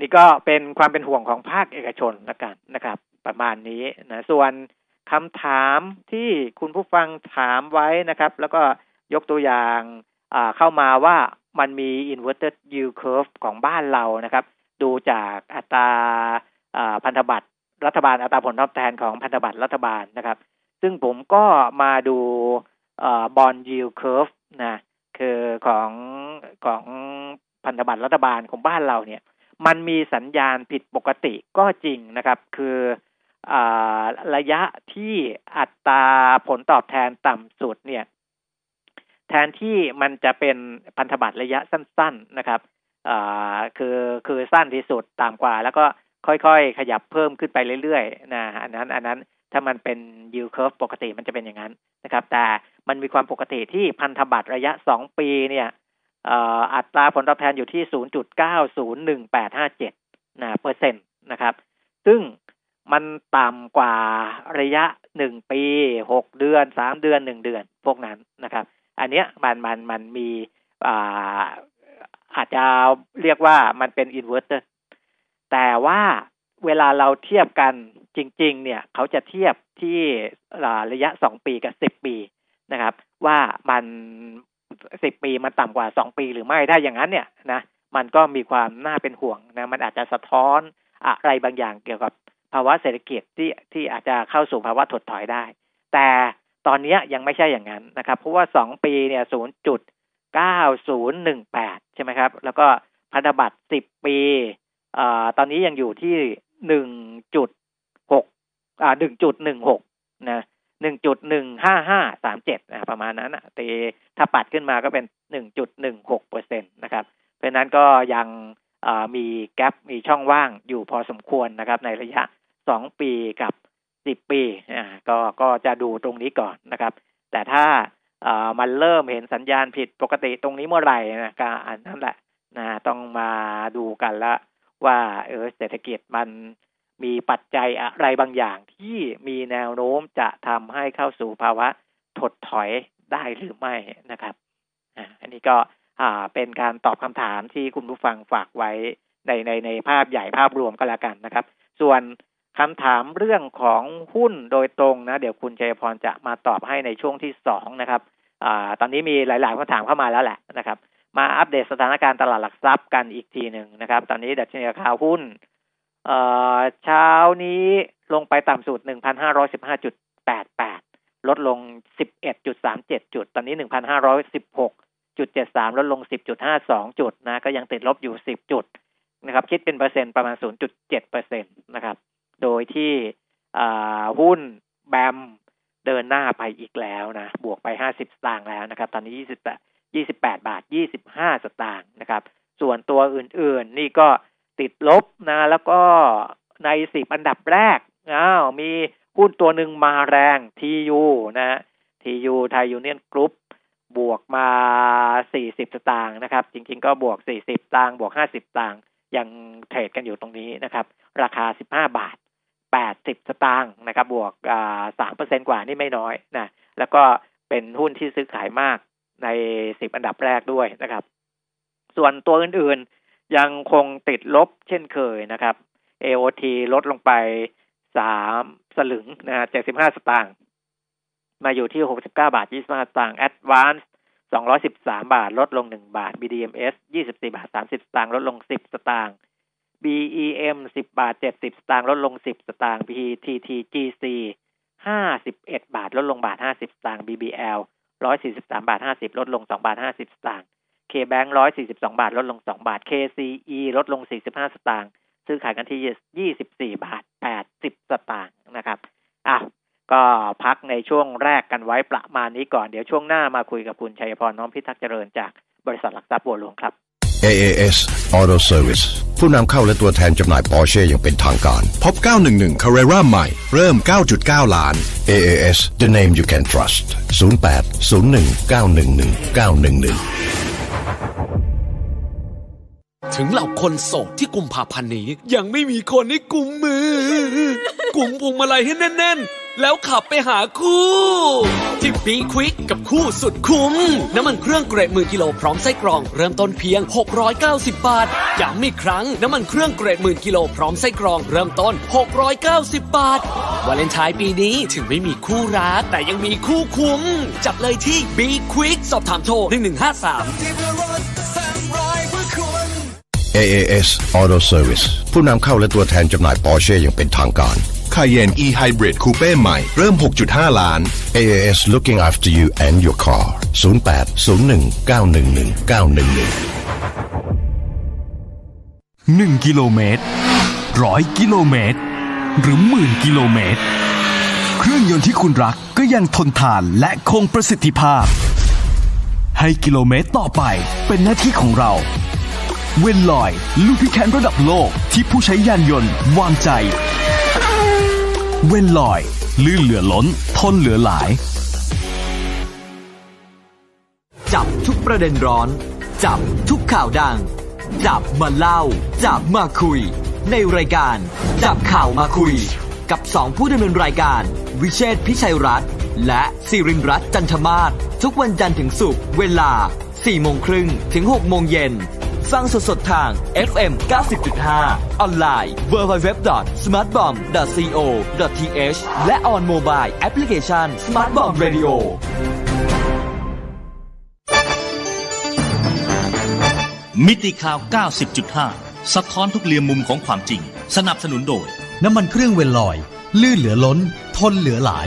นี่ก็เป็นความเป็นห่วงของภาคเอกชนละกันนะครับ ประมาณนี้นะส่วนคำถามที่คุณผู้ฟังถามไว้นะครับ แล้วก็ยกตัวอย่างเข้ามาว่า มันมี inverted yield curve ของบ้านเรานะครับ ดูจากอัตราพันธบัตรรัฐบาลอัตราผลตอบแทนของพันธบัตรรัฐบาลนะครับ ซึ่งผมก็มาดูบอลยิวเคอร์ฟนะคือของของพันธบัตรรัฐบาลของบ้านเราเนี่ย มันมีสัญญาณผิดปกติก็จริงนะครับ คืออระยะที่อัตราผลตอบแทนต่ำสุดเนี่ย แทนที่มันจะเป็นพันธบัตรระยะสั้น ๆนะครับคือคือสั้นที่สุดต่ำกว่า แล้วก็ค่อยๆ ขยับเพิ่มขึ้นไปเรื่อยๆนะอันนั้นอันนั้นถ้ามันเป็น yield curve ปกติมันจะเป็นอย่างนั้นนะครับ แต่มันมีความปกติที่พันธบัตรระยะสองปีเนี่ยอัตราผลตอบแทนอยู่ที่ 0.901857นะเปอร์เซ็นต์นะครับ ซึ่งมันต่ำกว่าระยะหนึ่งปีหกเดือนสามเดือนหนึ่งเดือน พวกนั้นนะครับ อันเนี้ยมันมันมันมีอาอาจจะเรียกว่ามันเป็นอินเวอร์เตอร์แต่ว่าเวลาเราเทียบกันจริง ๆ เนี่ย เขาจะเทียบที่ระยะสองปีกับสิบปีนะครับ ว่ามันสิบปีมันต่ำกว่าสองปีหรือไม่ถ้าอย่างนั้นเนี่ยนะมันก็มีความน่าเป็นห่วงนะมันอาจจะสะท้อนอะไรบางอย่างเกี่ยวกับภาวะเศรษฐกิจที่ที่อาจจะเข้าสู่ภาวะถดถอยได้ แต่ ตอนนี้ยังไม่ใช่อย่างนั้นนะครับ เพราะว่าสองปีเนี่ยศูนย์จุดเก้าศูนย์หนึ่งแปดใช่ไหมครับ แล้วก็พันธบัตรสิบปีอ่าตอนนี้ยังอยู่ที่หนึ่งจุดหกอ่าหนึ่งจุดหนึ่งหกนะหนึ่งจุดหนึ่งห้าห้าสามเจ็ดนะประมาณนั้นนะแต่ถ้าปัดขึ้นมาก็เป็นหนึ่งจุดหนึ่งหกเปอร์เซ็นตนะครับ เพราะนั้นก็ยังมีแกลบมีช่องว่างอยู่พอสมควรนะครับ ในระยะสองปีกับ สิบปีอ่าก็ก็จะดูตรงนี้ก่อนนะครับ แต่ถ้าอ่ามันเริ่มเห็นสัญญาณผิดปกติตรงนี้เมื่อไหร่นะก็อันนั้นแหละนะต้องมาดูกันละว่าเออเศรษฐกิจมันมีปัจจัยอะไรบางอย่างที่มีแนวโน้มจะทำให้เข้าสู่ภาวะถดถอยได้หรือไม่นะครับอันนี้ก็เป็นการตอบคำถามที่คุณผู้ฟังฝากไว้ในในในภาพใหญ่ภาพรวมก็แล้วกันนะครับ ส่วน คำถามเรื่องของหุ้นโดยตรงนะ เดี๋ยวคุณชัยพรจะมาตอบให้ในช่วงที่สองนะครับอตอนนี้มีหลายๆคำถามเข้ามาแล้วแหละนะครับ มาอัปเดตสถานการณ์ตลาดหลักทรัพย์กันอีกทีหนึ่งนะครับ ตอนนี้ดัชนีราคาหุ้นเช้านี้ลงไปต่ำสุด 1,515.88 ลดลง 11.37 จุด ตอนนี้ 1,516.73 ลดลง 10.52 จุดนะ ก็ยังติดลบอยู่ 10 จุดนะครับ คิดเป็นเปอร์เซ็นต์ประมาณ 0.7เปอร์เซ็นต์นะครับ โดยที่หุ้นแบมเดินหน้าไปอีกแล้วนะ บวกไป 50 สตางค์แล้วนะครับ ตอนนี้ 28 28 บาท 25 สตางค์นะครับ ส่วนตัวอื่นๆ นี่ก็ติดลบนะ แล้วก็ในสิบอันดับแรกอ้าวมีหุ้นตัวหนึ่งมาแรงทียูนะTU ไทยยูเนียนกรุ๊ปบวกมาสี่สิบสตางค์นะครับ จริงๆ ก็บวกสี่สิบตางค์บวกห้าสิบตางค์ยัง trade กันอยู่ตรงนี้นะครับ ราคาสิบห้าบาท แปดสิบสตางค์นะครับ บวกสามเปอร์เซ็นกว่านี่ไม่น้อยนะ แล้วก็เป็นหุ้นที่ซื้อขายมากในสิบอันดับแรกด้วยนะครับ ส่วนตัวอื่นๆยังคงติดลบเช่นเคยนะครับ AOT ลดลงไปสามสลึงนะฮะเจ็ดสิบห้าสตางค์ มาอยู่ที่หกสิบเก้าบาทยี่สิบห้าสตางค์ Advance สองร้อยสิบสามบาท ลดลงหนึ่งบาท BDMs ยี่สิบสี่บาทสามสิบสตางค์ ลดลงสิบสตางค์ BEM สิบบาทเจ็ดสิบสตางค์ลดลงสิบสตางค์ PTTGC ห้าสิบเอ็ดบาท ลดลงบาทห้าสิบสตางค์ BBL ร้อยสี่สิบสามบาทห้าสิบลดลงสองบาทห้าสิบสตางค์ KBank ร้อยสี่สิบสองบาท ลดลงสองบาท KCE ลดลงสี่สิบห้าสตางค์ซื้อขายกันที่ยี่สิบสี่บาทแปดสิบสตางค์นะครับอะก็พักในช่วงแรกกันไว้ประมาณนี้ก่อนเดี๋ยวช่วงหน้ามาคุยกับคุณชัยพรน้อมพิทักษ์เจริญจากบริษัทหลักทรัพย์บัวหลวงครับ AAS Auto Service ผู้นำเข้าและตัวแทนจำหน่ายปอร์เช่อย่างเป็นทางการ พบ 911 Carrera ใหม่ เริ่ม 9.9 ล้าน AAS the name you can trust 08 01 911 911 ถึงเหล่าคนโสดที่กุมภาพันธ์นี้ ยังไม่มีคนให้กุมมือ กุมพวงมาลัยให้แน่น ๆ แล้วขับไปหาคู่ที่บีควิกกับคู่สุดคุ้ม น้ำมันเครื่องเกรดหมื่นกิโลพร้อมไส้กรอง เริ่มต้นเพียง 690 บาทย้ำอีกครั้ง น้ำมันเครื่องเกรดหมื่นกิโลพร้อมไส้กรอง เริ่มต้น 690 บาท วาเลนไทน์ปีนี้ถึงไม่มีคู่รัก แต่ยังมีคู่คุ้ม จัดเลยที่บีควิกสอบถามโทร1153 AAS Auto Service ผู้นำเข้าและตัวแทนจำหน่าย Porsche อย่างเป็นทางการ Cayenne e-hybrid coupe ใหม่ เริ่ม 6.5 ล้าน AAS looking after you and your car 0801 911 911 1กิโลเมตรร้อยกิโลเมตร หรือหมื่นกิโลเมตร เครื่องยนต์ที่คุณรักก็ยังทนทานและคงประสิทธิภาพ ให้กิโลเมตรต่อไปเป็นหน้าที่ของเรา เวนลอยลูพิแคนระดับโลกที่ผู้ใช้ยานยนต์ วางใจ เวนลอย ลื่นเหลือล้น ทนเหลือหลาย จับทุกประเด็นร้อน จับทุกข่าวดัง จับมาเล่า จับมาคุย ในรายการ จับข่าวมาคุย กับสองผู้ดำเนินรายการ วิเชษพิชัยรัตน์และสิรินรัตน์จันทมาศทุกวันจันทร์ถึงศุกร์เวลา4โมงครึ่งถึง6โมงเย็น ฟังสดๆทาง FM 90.5 ออนไลน์ www.smartbomb.co.th และ on mobile application Smart Bomb Radio มิติข่าว 90.5 สะท้อนทุกเรียมมุมของความจริง สนับสนุนโดย น้ำมันเครื่องเวลลอย ลื่นเหลือล้น ทนเหลือหลาย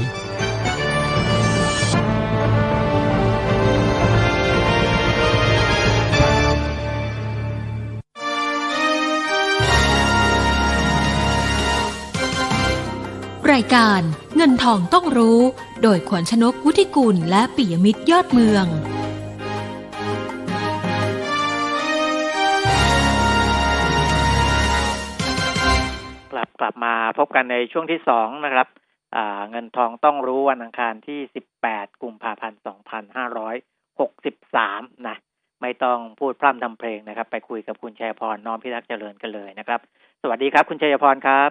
รายการเงินทองต้องรู้ โดยขวัญชนกวุฒิกุลและปิยมิตรยอดเมือง กลับกลับมาพบกันในช่วงที่สองนะครับอ่าเงินทองต้องรู้วันอังคารที่ 18 กุมภาพันธ์ 2563 นะ ไม่ต้องพูดพร่ำทำเพลงนะครับ ไปคุยกับคุณชัยพรน้อมพิทักษ์เจริญกันเลยนะครับ สวัสดีครับ คุณชัยพรครับ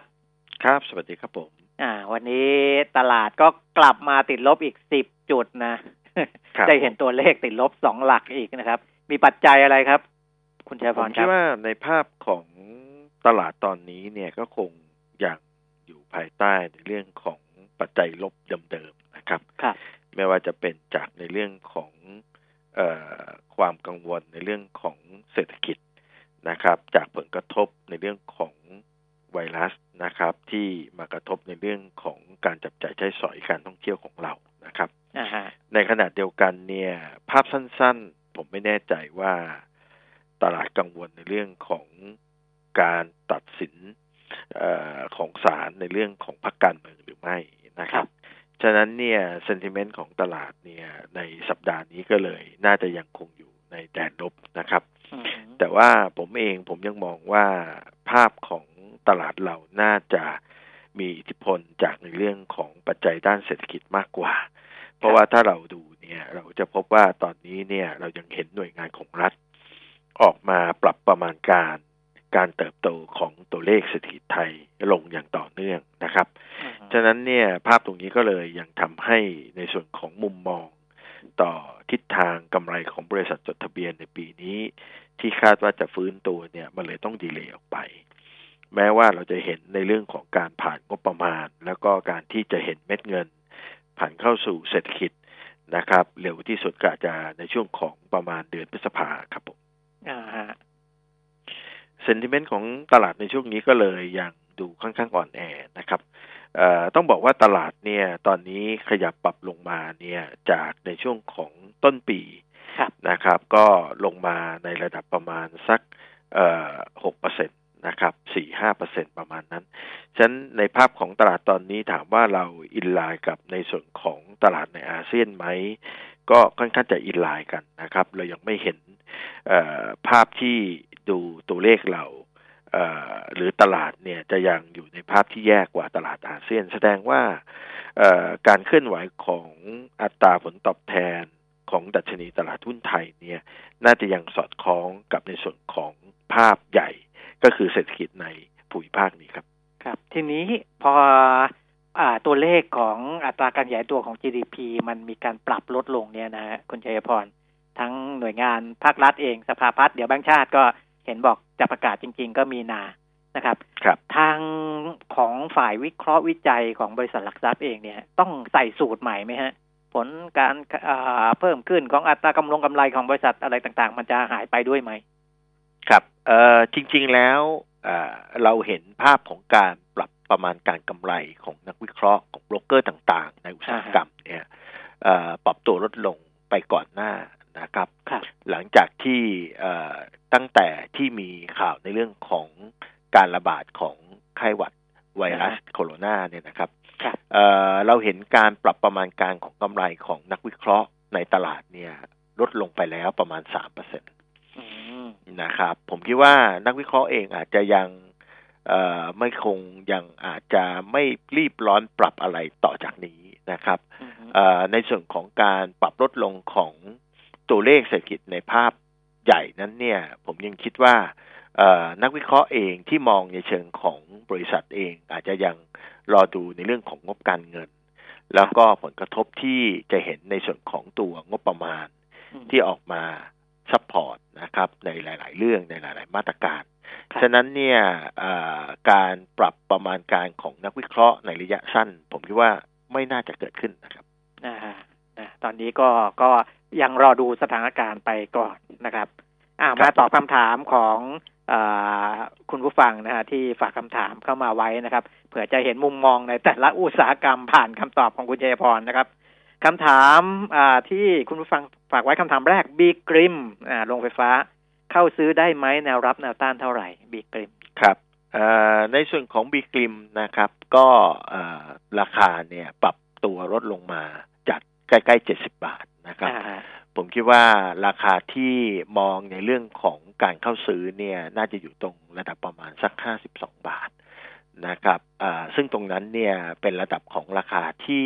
ครับ สวัสดีครับผม อ่า วันนี้ตลาดก็กลับมาติดลบอีก10จุดนะครับได้เห็นตัวเลขติดลบสองหลักอีกนะครับ มีปัจจัยอะไรครับ คุณชัยพผรมคคิรัดบว่าในภาพของตลาดตอนนี้เนี่ยก็คงอย่างอยู่ภายใต้ในเรื่องของปัจจัยลบเดิมๆนะครับครับไม่ว่าจะเป็นจากในเรื่องของเออความกังวลในเรื่องของเศรษฐกิจนะครับ จากผลกระทบในเรื่องของ ไวรัสนะครับ ที่มากระทบในเรื่องของการจับจ่ายใช้สอยการท่องเที่ยวของเรานะครับอ่าฮะในขณะเดียวกันเนี่ย ภาพสั้นๆ ผมไม่แน่ใจว่าตลาดกังวลในเรื่องของการตัดสินเออของศาลในเรื่องของพรรคการเมืองหรือไม่นะครับ ฉะนั้นเนี่ยเซนติเมนต์ของตลาดเนี่ยในสัปดาห์นี้ก็เลย น่าจะยังคงอยู่ในแดนลบนะครับอืมแต่ว่าผมเองผมยังมองว่าภาพของ ตลาดเราน่าจะมีอิทธิพลจากในเรื่องของปัจจัยด้านเศรษฐกิจมากกว่า เพราะว่าถ้าเราดูเนี่ยเราจะพบว่าตอนนี้เนี่ยเรายังเห็นหน่วยงานของรัฐ ออกมาปรับประมาณการการเติบโตของตัวเลขเศรษฐกิจไทยลงอย่างต่อเนื่องนะครับอืมฉะนั้นเนี่ยภาพตรงนี้ก็เลยยังทำให้ในส่วนของมุมมองต่อทิศทางกำไรของบริษัทจดทะเบียนในปีนี้ ที่คาดว่าจะฟื้นตัวเนี่ยมันเลยต้องดีเลย์ออกไป แม้ว่าเราจะเห็นในเรื่องของการผ่านงบประมาณ แล้วก็การที่จะเห็นเม็ดเงิน ผ่านเข้าสู่เศรษฐกิจนะครับเร็วที่สุดก็อาจจะในช่วงของประมาณเดือนพฤษภาครับผมอ่าฮะเซนติเมนต์ของตลาดในช่วงนี้ก็เลยยังดูค่อนข้างอ่อนแอนะครับเอ่อต้องบอกว่าตลาดเนี่ยตอนนี้ขยับปรับลงมาเนี่ยจากในช่วงของต้นปีครับนะครับ ก็ลงมาในระดับประมาณสักเอ่อหกเปอร์เซ็นต นะครับสี่ห้าเปอร์เซ็นประมาณนั้น ฉะนั้นในภาพของตลาดตอนนี้ถามว่าเราอินไลน์กับในส่วนของตลาดในอาเซียนไหม ก็ค่อนข้างจะอินไลน์กันนะครับ เรายังไม่เห็นภาพที่ดูตัวเลขเราหรือตลาดเนี่ยจะยังอยู่ในภาพที่แย่กว่าตลาดอาเซียน แสดงว่าการเคลื่อนไหวของอัตราผลตอบแทนของดัชนีตลาดหุ้นไทยเนี่ยน่าจะยังสอดคล้องกับในส่วนของภาพใหญ่ ก็คือเศรษฐกิจในภูมิภาคนี้ครับครับ ทีนี้พออ่าตัวเลขของอัตราการขยายตัวของ GDP มันมีการปรับลดลงเนี่ยนะฮะคุณชัยพร ทั้งหน่วยงานภาครัฐเองสภาพัฒน์เดี๋ยวแบงค์ชาติก็เห็นบอกจะประกาศจริง ๆ ก็มีนานะครับครับ ทางของฝ่ายวิเคราะห์วิจัยของบริษัทหลักทรัพย์เองเนี่ย ต้องใส่สูตรใหม่ไหมฮะ ผลการอ่าเพิ่มขึ้นของอัตรากำลงกำไรของบริษัทอะไรต่างๆ มันจะหายไปด้วยไหม ครับ เอ่อจริง ๆ แล้วเอ่อเราเห็นภาพของการปรับประมาณการกำไรของนักวิเคราะห์ของโบรกเกอร์ต่าง ๆ ในอุตสาหกรรมเนี่ยเอ่อปรับตัวลดลงไปก่อนหน้านะครับครับหลังจากที่เอ่อตั้งแต่ที่มีข่าวในเรื่องของการระบาดของไข้หวัดไวรัสโคโรนาเนี่ยนะครับครับเอ่อเราเห็นการปรับประมาณการของกำไรของนักวิเคราะห์ในตลาดเนี่ยลดลงไปแล้วประมาณสามเปอร์เซ็นตอืม นะครับ ผมคิดว่านักวิเคราะห์เองอาจจะยังเอ่อไม่คงยังอาจจะไม่รีบร้อนปรับอะไรต่อจากนี้นะครับอืมเอ่อในส่วนของการปรับลดลงของตัวเลขเศรษฐกิจในภาพใหญ่นั้นเนี่ย ผมยังคิดว่าเอ่อนักวิเคราะห์เองที่มองในเชิงของบริษัทเอง อาจจะยังรอดูในเรื่องของงบการเงิน แล้วก็ผลกระทบที่จะเห็นในส่วนของตัวงบประมาณอืมที่ออกมา support นะครับในหลาย ๆ เรื่องในหลาย ๆ มาตรการครับฉะนั้นเนี่ยเอ่อการปรับประมาณการของนักวิเคราะห์ในระยะสั้น ผมคิดว่าไม่น่าจะเกิดขึ้นนะครับอ่านะตอนนี้ก็ก็ยังรอดูสถานการณ์ไปก่อนนะครับอ่าครัมาบตอบคำถามของอาคุณผู้ฟังนะฮะที่ฝากคำถามเข้ามาไว้นะครับ เผื่อจะเห็นมุมมองในแต่ละอุตสาหกรรมผ่านคำตอบของคุณเจยพรนะครับ คำถามอ่าที่คุณผู้ฟังฝากไว้คำถามแรกบีกริมอ่าโรงไฟฟ้า เข้าซื้อได้ไหมแนวรับแนวต้านเท่าไหร่บีกริมครับเอ่อในส่วนของบีกริมนะครับ ก็เอ่อราคาเนี่ยปรับตัวลดลงมาจากใกล้ๆ70บาทนะครับอ่าผมคิดว่าราคาที่มองในเรื่องของการเข้าซื้อเนี่ยน่าจะอยู่ตรงระดับประมาณสัก52บาทนะครับอ่าซึ่งตรงนั้นเนี่ยเป็นระดับของราคาที่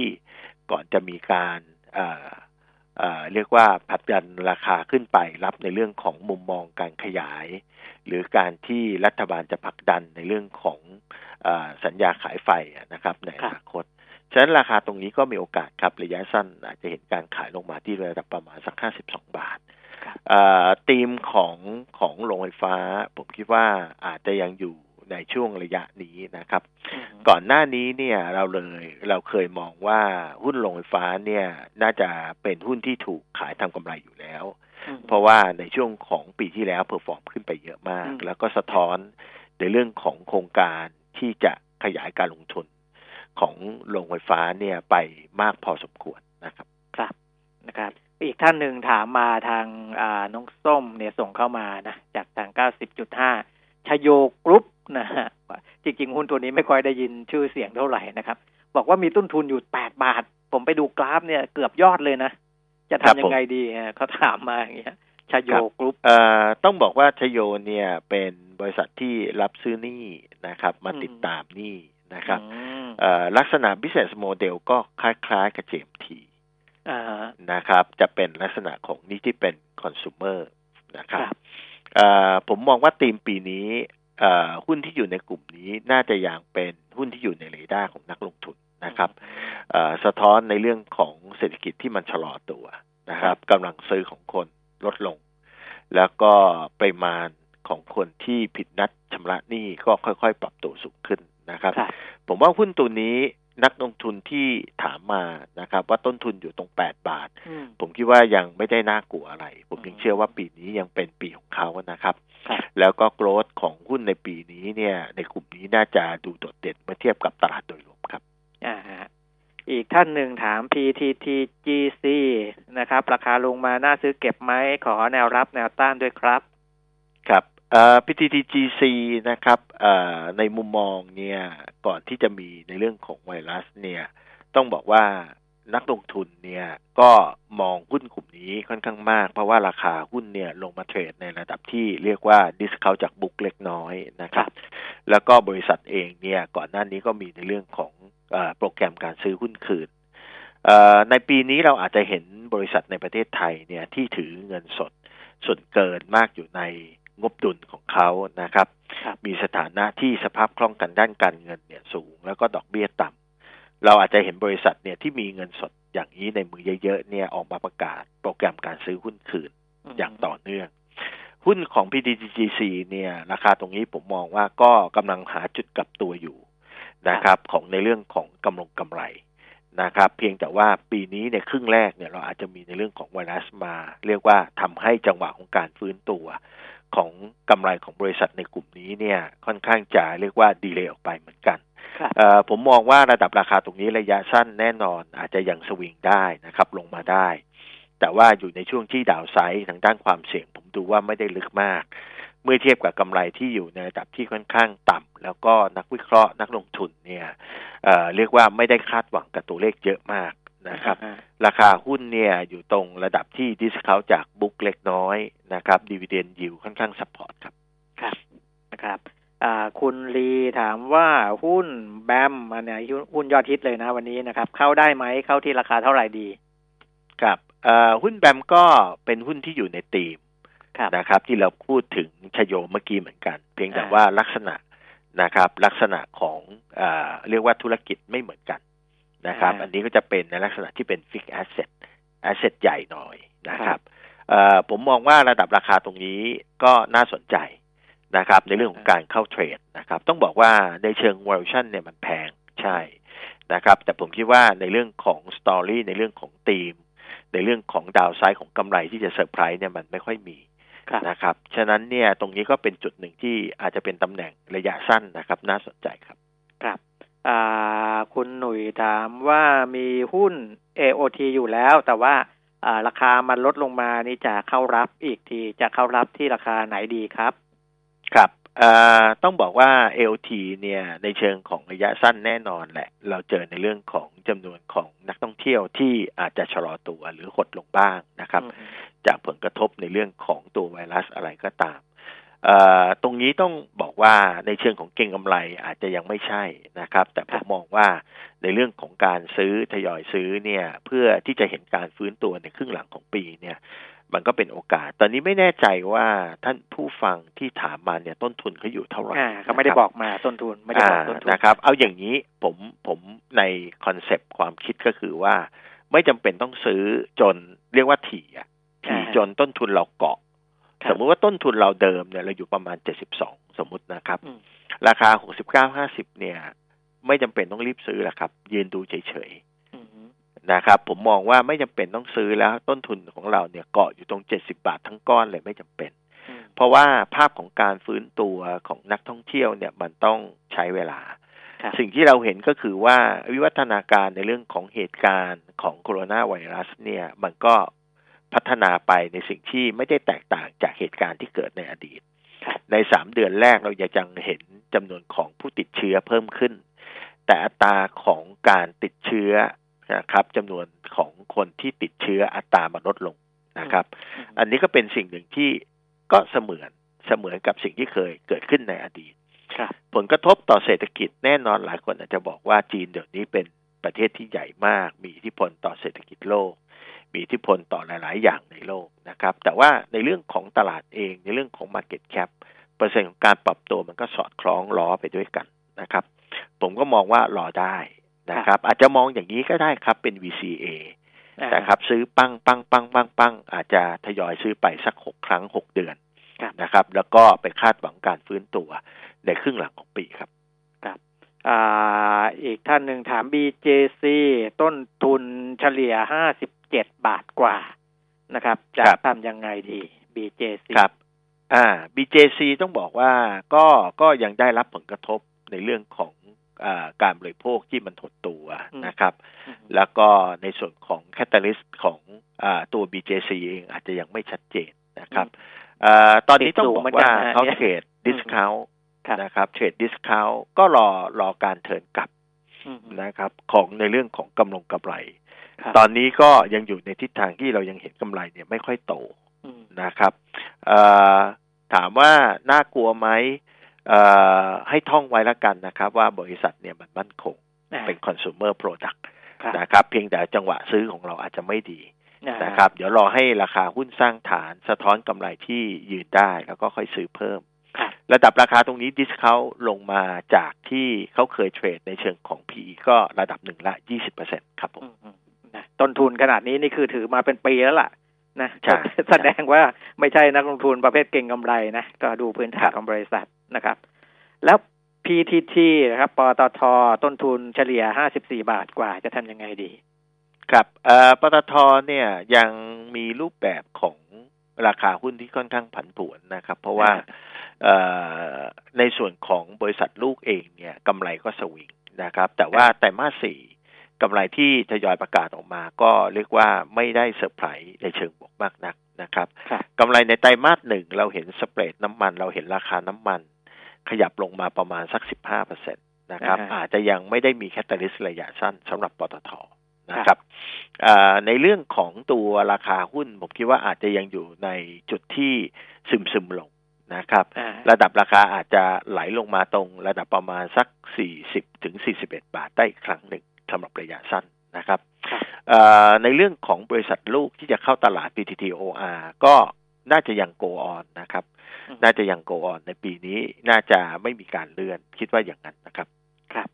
ก่อนจะมีการอ่าอ่าเรียกว่าผลักดันราคาขึ้นไปรับในเรื่องของมุมมองการขยาย หรือการที่รัฐบาลจะผลักดันในเรื่องของอาสัญญาขายไฟอะนะครับในอนาคต ฉะนั้นราคาตรงนี้ก็มีโอกาสครับระยะสั้นอาจจะเห็นการขายลงมาที่ระดับประมาณสัก 52 บาทครับอ่าธีมของของโรงไฟฟ้า ผมคิดว่าอาจจะยังอยู่ ในช่วงระยะนี้นะครับอืมก่อนหน้านี้เนี่ยเราเลยเราเคยมองว่าหุ้นโรงไฟฟ้าเนี่ยน่าจะเป็นหุ้นที่ถูกขายทำกำไรอยู่แล้วอืมเพราะว่าในช่วงของปีที่แล้ว perform ขึ้นไปเยอะมากอืมแล้วก็สะท้อนในเรื่องของโครงการที่จะขยายการลงทุนของโรงไฟฟ้าเนี่ยไปมากพอสมควรนะครับ ครับนะครับ อีกท่านหนึ่งถามมาทางอ่าน้องส้มเนี่ยส่งเข้ามานะจากทาง 90.5 ชโยกรุ๊ปนะฮะจริงๆ หุ้นตัวนี้ไม่ค่อยได้ยินชื่อเสียงเท่าไหร่นะครับ บอกว่ามีต้นทุนอยู่8บาท ผมไปดูกราฟเนี่ยเกือบยอดเลยนะ จะครับทำยังไงดีฮะเขาถามมาอย่างเงี้ยชโยกรุ๊ปเอ่อต้องบอกว่าชโยเนี่ยเป็นบริษัทที่รับซื้อหนี้นะครับ มาอืมติดตามหนี้นะครับอืมเอ่อลักษณะ business model ก็คล้ายๆกับ JMT อ่าฮะนะครับ จะเป็นลักษณะของหนี้ที่เป็น consumer นะครับครับเอ่อ ผมมองว่าธีมปีนี้เอ่อหุ้นที่อยู่ในกลุ่มนี้น่าจะยังเป็นหุ้นที่อยู่ในเรดาร์ของนักลงทุนนะครับเอ่อสะท้อนในเรื่องของเศรษฐกิจที่มันชะลอตัวนะครับกำลังซื้อของคนลดลง แล้วก็ปริมาณของคนที่ผิดนัดชำระหนี้ก็ค่อยๆ ปรับตัวสูงขึ้นนะครับครับผมว่าหุ้นตัวนี้ นักลงทุนที่ถามมานะครับ ว่าต้นทุนอยู่ตรง8บาทอืมผมคิดว่ายังไม่ได้น่ากลัวอะไร ผมยังอืมเชื่อว่าปีนี้ยังเป็นปีของเขานะครับครับ แล้วก็โกรธของหุ้นในปีนี้เนี่ย ในกลุ่มนี้น่าจะดูโดดเด่นเมื่อเทียบกับตลาดโดยรวมครับอ่าฮะอีกท่านหนึ่งถาม PTTGC นะครับ ราคาลงมาน่าซื้อเก็บไหมขอแนวรับแนวต้านด้วยครับ ครับ PTTGC นะครับในมุมมองเนี่ยก่อนที่จะมีในเรื่องของไวรัสเนี่ยต้องบอกว่านักลงทุนเนี่ยก็มองหุ้นกลุ่มนี้ค่อนข้างมาก เพราะว่าราคาหุ้นเนี่ยลงมาเทรดในระดับที่เรียกว่าดิสคาจากบุ๊กเล็กน้อยนะครับแล้วก็บริษัทเองเนี่ยก่อนหน้านี้ก็มีในเรื่องของอโปรแกรมการซื้อหุ้นคืนในปีนี้เราอาจจะเห็นบริษัทในประเทศไทยเนี่ยที่ถือเงินสดส่วนเกินมากอยู่ใน งบดุลของเขานะครับครับ มีสถานะที่สภาพคล่องกันด้านการเงินเนี่ยสูงแล้วก็ดอกเบี้ยต่เราอาจจะเห็นบริษัทเนี่ยที่มีเงินสดอย่างนี้ในมือเยอะๆเนี่ยออกมาประกาศโปรแกรมการซื้อหุ้นคืนอย่างต่อเนื่อง หุ้นของ PTGC เนี่ยราคาตรงนี้ผมมองว่าก็กำลังหาจุดกลับตัวอยู่นะครับ ของในเรื่องของกำลงกำไรนะครับ เพียงแต่ว่าปีนี้ในครึ่งแรกเนี่ยเราอาจจะมีในเรื่องของไวรัสมา เรียกว่าทำให้จังหวะของการฟื้นตัว ของกำไรของบริษัทในกลุ่มนี้เนี่ยค่อนข้างจะเรียกว่า delay ออกไปเหมือนกันผมมองว่าระดับราคาตรงนี้ระยะสั้นแน่นอนอาจจะยังสวิงได้นะครับ ลงมาได้ แต่ว่าอยู่ในช่วงที่ downside ทางด้านความเสี่ยง ผมดูว่าไม่ได้ลึกมาก เมื่อเทียบกับกำไรที่อยู่ในระดับที่ค่อนข้างต่ำแล้วก็นักวิเคราะห์นักลงทุนเนี่ยเรียกว่าไม่ได้คาดหวังกับตัวเลขเยอะมาก นะครับ ราคาหุ้นเนี่ยอยู่ตรงระดับที่ discount จาก book เล็กน้อยนะครับ dividend yield ค่อนข้าง support ครับ ครับนะครับคุณลีถามว่าหุ้น BAM อันนี้หุ้นยอดฮิตเลยนะวันนี้นะครับ เข้าได้ไหมเข้าที่ราคาเท่าไหร่ดี ครับหุ้น BAM ก็เป็นหุ้นที่อยู่ในตีมนะครับ ที่เราพูดถึงชโยเมื่อกี้เหมือนกัน เพียงแต่ว่าลักษณะนะครับ ลักษณะของอเรียกว่าธุรกิจไม่เหมือนกัน นะครับ อันนี้ก็จะเป็นในลักษณะที่เป็น fixed asset asset ใหญ่หน่อยนะครับผมมองว่าระดับราคาตรงนี้ก็น่าสนใจนะครับ ในเรื่องของการเข้า trade นะครับ ต้องบอกว่าในเชิง valuation เนี่ยมันแพงใช่นะครับ แต่ผมคิดว่าในเรื่องของ story ในเรื่องของธีม ในเรื่องของ downside ของกำไรที่จะเซอร์ไพรส์เนี่ยมันไม่ค่อยมีนะครับ ฉะนั้นเนี่ยตรงนี้ก็เป็นจุดหนึ่งที่อาจจะเป็นตำแหน่งระยะสั้นนะครับ น่าสนใจครับ ครับ คุณหนุ่ยถามว่ามีหุ้น AOT อยู่แล้ว แต่ว่าราคามันลดลงมานี่จะเข้ารับอีกทีจะเข้ารับที่ราคาไหนดีครับ ครับต้องบอกว่า LT เนี่ยในเชิงของระยะสั้นแน่นอนแหละ เราเจอในเรื่องของจำนวนของนักท่องเที่ยวที่อาจจะชะลอตัวหรือหดลงบ้างนะครับ จากผลกระทบในเรื่องของตัวไวรัสอะไรก็ตาม ตรงนี้ต้องบอกว่าในเชิงของเก่งกำไรอาจจะยังไม่ใช่นะครับ แต่ผมมองว่าในเรื่องของการซื้อทยอยซื้อเนี่ย เพื่อที่จะเห็นการฟื้นตัวในครึ่งหลังของปีเนี่ย มันก็เป็นโอกาส ตอนนี้ไม่แน่ใจว่าท่านผู้ฟังที่ถามมาเนี่ยต้นทุนเขาอยู่เท่าไหร่เขาไม่ได้บอกมาต้นทุนไม่ได้บอกต้นทุนนะครับ เอาอย่างนี้ผมผมในคอนเซปต์ความคิดก็คือว่า ไม่จำเป็นต้องซื้อจนเรียกว่าถี่อะถี่จนต้นทุนเราเกาะ สมมุติว่าต้นทุนเราเดิมเนี่ยเราอยู่ประมาณเจ็ดสิบสองสมมุตินะครับ ราคาหกสิบเก้าห้าสิบเนี่ย ไม่จำเป็นต้องรีบซื้อแหละครับ ยืนดูเฉยนะครับ ผมมองว่าไม่จำเป็นต้องซื้อแล้วต้นทุนของเราเนี่ยเกาะอยู่ตรงเจ็ดสิบาททั้งก้อนเลยไม่จำเป็น เพราะว่าภาพของการฟื้นตัวของนักท่องเที่ยวเนี่ยมันต้องใช้เวลา สิ่งที่เราเห็นก็คือว่าวิวัฒนาการในเรื่องของเหตุการณ์ของโคโรนาไวรัสเนี่ย มันก็ พัฒนาไปในสิ่งที่ไม่ได้แตกต่างจากเหตุการณ์ที่เกิดในอดีต ในสามเดือนแรกเราจะยังเห็นจำนวนของผู้ติดเชื้อเพิ่มขึ้น แต่อัตราของการติดเชื้อนะครับจำนวนของคนที่ติดเชื้ออัตรามันลดลงนะครับ อันนี้ก็เป็นสิ่งหนึ่งที่ก็เสมือนเสมือนกับสิ่งที่เคยเกิดขึ้นในอดีตผลกระทบต่อเศรษฐกิจแน่นอนหลายคนอาจจะบอกว่าจีนเดี๋ยวนี้เป็นประเทศที่ใหญ่มาก มีอิทธิพลต่อเศรษฐกิจโลก มีอิทธิพลต่อหลาย ๆ อย่างในโลกนะครับ แต่ว่าในเรื่องของตลาดเองในเรื่องของ Market Cap เปอร์เซ็นต์ของการปรับตัวมันก็สอดคล้องล้อไปด้วยกันนะครับ ผมก็มองว่ารอได้นะครับ อาจจะมองอย่างนี้ก็ได้ครับเป็น VCA นะครับซื้อปังปังปังปังปังอาจจะทยอยซื้อไปสักหกครั้งหกเดือนนะครับ แล้วก็ไปคาดหวังการฟื้นตัวในครึ่งหลังของปีครับครับอ่าอีกท่านหนึ่งถาม BJC ต้นทุนเฉลี่ยห้าสิบ เจ็ดบาทกว่านะครับ จะทำยังไงดี BJC ครับ อ่า BJC ต้องบอกว่าก็ก็ยังได้รับผลกระทบในเรื่องของการบริโภคที่มันหดตัวนะครับ แล้วก็ในส่วนของ catalyst ของอตัว BJC เองอาจจะยังไม่ชัดเจนนะครับอตอนนี้ต้องบอกว่าเขา trade discount นะครับ trade discount ก็รอรอการ turn กลับนะครับ ของในเรื่องของกำลงกำไร ตอนนี้ก็ยังอยู่ในทิศทางที่เรายังเห็นกำไรเนี่ยไม่ค่อยโตนะครับถามว่าน่ากลัวไหมให้ท่องไว้แล้วกันนะครับ ว่าบริษัทเนี่ยมันมั่นคงเป็น consumer product นะครับ เพียงแต่จังหวะซื้อของเราอาจจะไม่ดีนะครับ เดี๋ยวรอให้ราคาหุ้นสร้างฐานสะท้อนกำไรที่ยืนได้แล้วก็ค่อยซื้อเพิ่ม ระดับราคาตรงนี้ดิสเขาลงมาจากที่เขาเคยเทรดในเชิงของ PE ก็ระดับหนึ่งละยี่สิบเปอร์เซ็นครับผมนะ ต้นทุนขนาดนี้นี่คือถือมาเป็นปีแล้วล่ะนะใช่แสดงว่าไม่ใช่นักลงทุนประเภทเก่งกำไรนะ ก็ดูพื้นฐานของบริษัทนะครับ แล้ว PTT นะครับปตทต้นทุนเฉลี่ย 54 บาทกว่าจะทำยังไงดี ครับเอ่อปตทเนี่ยยังมีรูปแบบของราคาหุ้นที่ค่อนข้างผันผวนนะครับ เพราะว่าเอ่อในส่วนของบริษัทลูกเองเนี่ยกำไรก็สวิงนะครับ แต่ว่าไตรมาสสี่ กำไรที่ทยอยประกาศออกมาก็เรียกว่าไม่ได้เซอร์ไพรส์ในเชิงบวกมากนักนะครับครับกำไรในไตรมาสหนึ่งเราเห็น spread น้ำมัน เราเห็นราคาน้ำมัน ขยับลงมาประมาณสักสิบห้าเปอร์เซ็นตนะครับอ่าฮะอาจจะยังไม่ได้มีแคตตาลิสต์ระยะสั้นสำหรับปตทนะครับอ่าในเรื่องของตัวราคาหุ้น ผมคิดว่าอาจจะยังอยู่ในจุดที่ซึมซึมๆลงนะครับอ่าระดับราคาอาจจะไหลลงมาตรงระดับประมาณสัก 40ถึง41 บาทได้อีกครั้งหนึ่ง สำหรับระยะสั้นนะครับเอ่อในเรื่องของบริษัทลูกที่จะเข้าตลาด PTTOR ก็น่าจะยัง go on นะครับ น่าจะยัง go on ในปีนี้น่าจะไม่มีการเลื่อนคิดว่าอย่างนั้นนะครับ ครับ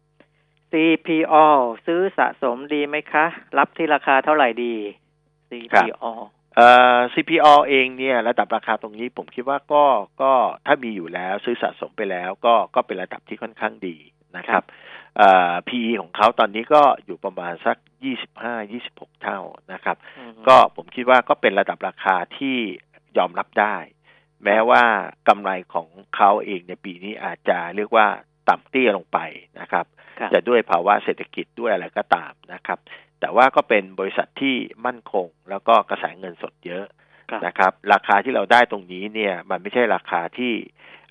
CPO ซื้อสะสมดีไหมคะ รับที่ราคาเท่าไหร่ดี CPO เอ่อ CPO เองเนี่ยระดับราคาตรงนี้ผมคิดว่าก็ก็ถ้ามีอยู่แล้วซื้อสะสมไปแล้วก็ก็เป็นระดับที่ค่อนข้างดีนะครับเอ่อ PE ของเขาตอนนี้ก็อยู่ประมาณสัก 25-26 เท่านะครับ ก็ผมคิดว่าก็เป็นระดับราคาที่ยอมรับได้ แม้ว่ากำไรของเขาเองในปีนี้อาจจะเรียกว่าต่ำเตี้ยลงไปนะครับครับจะด้วยภาวะเศรษฐกิจด้วยอะไรก็ตามนะครับ แต่ว่าก็เป็นบริษัทที่มั่นคง แล้วก็กระแสเงินสดเยอะครับนะครับ ราคาที่เราได้ตรงนี้เนี่ย มันไม่ใช่ราคาที่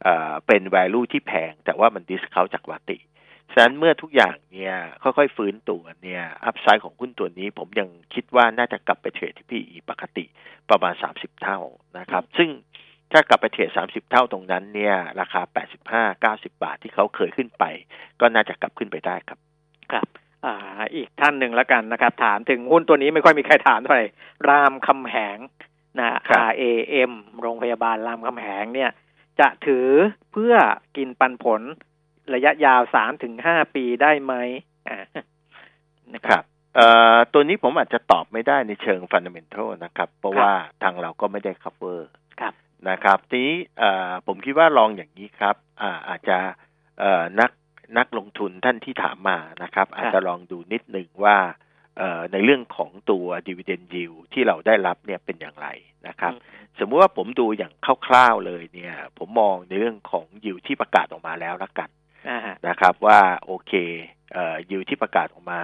เอ่อเป็น value ที่แพง แต่ว่ามันดิสเขาจากวาติ ฉะนั้นเมื่อทุกอย่างเนี่ยค่อยๆฟื้นตัวเนี่ยอัพไซด์ของหุ้นตัวนี้ผมยังคิดว่าน่าจะกลับไปเทรดที่ PE ปกติประมาณ 30 เท่านะครับ ซึ่งถ้ากลับไปเทรด 30 เท่าตรงนั้นเนี่ยราคา 85 90 บาทที่เขาเคยขึ้นไป ก็น่าจะกลับขึ้นไปได้ครับ ครับอ่าอีกท่านหนึ่งแล้วกันนะครับ ถามถึงหุ้นตัวนี้ไม่ค่อยมีใครถามเท่าไหร่รามคำแหงนะครับ RAM โรงพยาบาลรามคำแหงเนี่ย จะถือเพื่อกินปันผล ระยะยาวสามถึงห้าปีได้ไหมอ่านะคครับรับเอ่อตัวนี้ผมอาจจะตอบไม่ได้ในเชิงฟันเดเมนทัลนะครับ เพราะว่าทางเราก็ไม่ได้ cover ครับนะครับ ทีนี้เอ่อผมคิดว่าลองอย่างนี้ครับอ่าอาจจะเอ่อนักนักลงทุนท่านที่ถามมานะครับ อาจจะลองดูนิดหนึ่งว่าเอ่อในเรื่องของตัว dividend yield ที่เราได้รับเนี่ยเป็นอย่างไรนะครับ สมมุติว่าผมดูอย่างคร่าวๆเลยเนี่ย ผมมองในเรื่องของยิวที่ประกาศออกมาแล้วละกันอ่าฮะ นะครับว่าโอเคเอ่อยิวที่ประกาศออกมา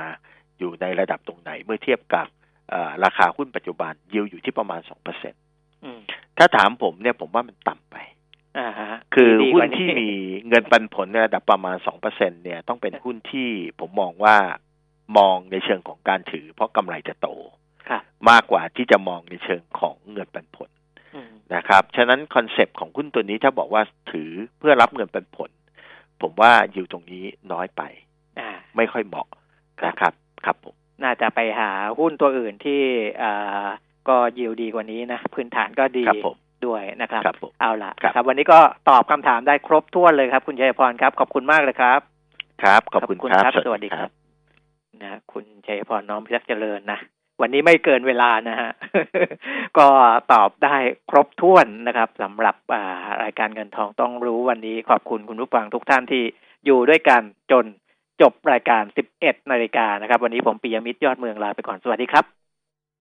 อยู่ในระดับตรงไหนเมื่อเทียบกับเอ่อราคาหุ้นปัจจุบันยิวอยู่ที่ประมาณสองเปอร์เซ็นอืมถ้าถามผมเนี่ยผมว่ามันต่ำไปอ่าฮะคือดีกหุ้นว่าที่มีเงินปันผลในระดับประมาณสองเปอร์เซ็นเนี่ยต้องเป็นหุ้นที่ผมมองว่ามองในเชิงของการถือ เพราะกำไรจะโตครับมากกว่าที่จะมองในเชิงของเงินปันผลอืมนะครับ ฉะนั้น concept ของหุ้นตัวนี้ถ้าบอกว่าถือเพื่อรับเงินปันผล ผมว่าอยู่ตรงนี้น้อยไปอ่าไม่ค่อยเหมาะนะครับ ครับผมน่าจะไปหาหุ้นตัวอื่นที่อ่าก็ยิวดีกว่านี้นะ พื้นฐานก็ดีครับผมด้วยนะครับครับผมเอาล่ะครับครับ วันนี้ก็ตอบคำถามได้ครบถ้วนเลยครับ คุณชัยพรครับ ขอบคุณมากเลยครับ ครับ ขอบคุณครับ สวัสดีครับนะคุณชัยพรน้อมพิทักษ์เจริญนะ วันนี้ไม่เกินเวลานะฮะ ก็ตอบได้ครบถ้วนนะครับสำหรับรายการเงินทองต้องรู้วันนี้ขอบคุณคุณผู้ฟังทุกท่านที่อยู่ด้วยกันจนจบรายการ 11 นาฬิกานะครับ วันนี้ผมปิยมิตรยอดเมืองลาไปก่อนสวัสดีครับ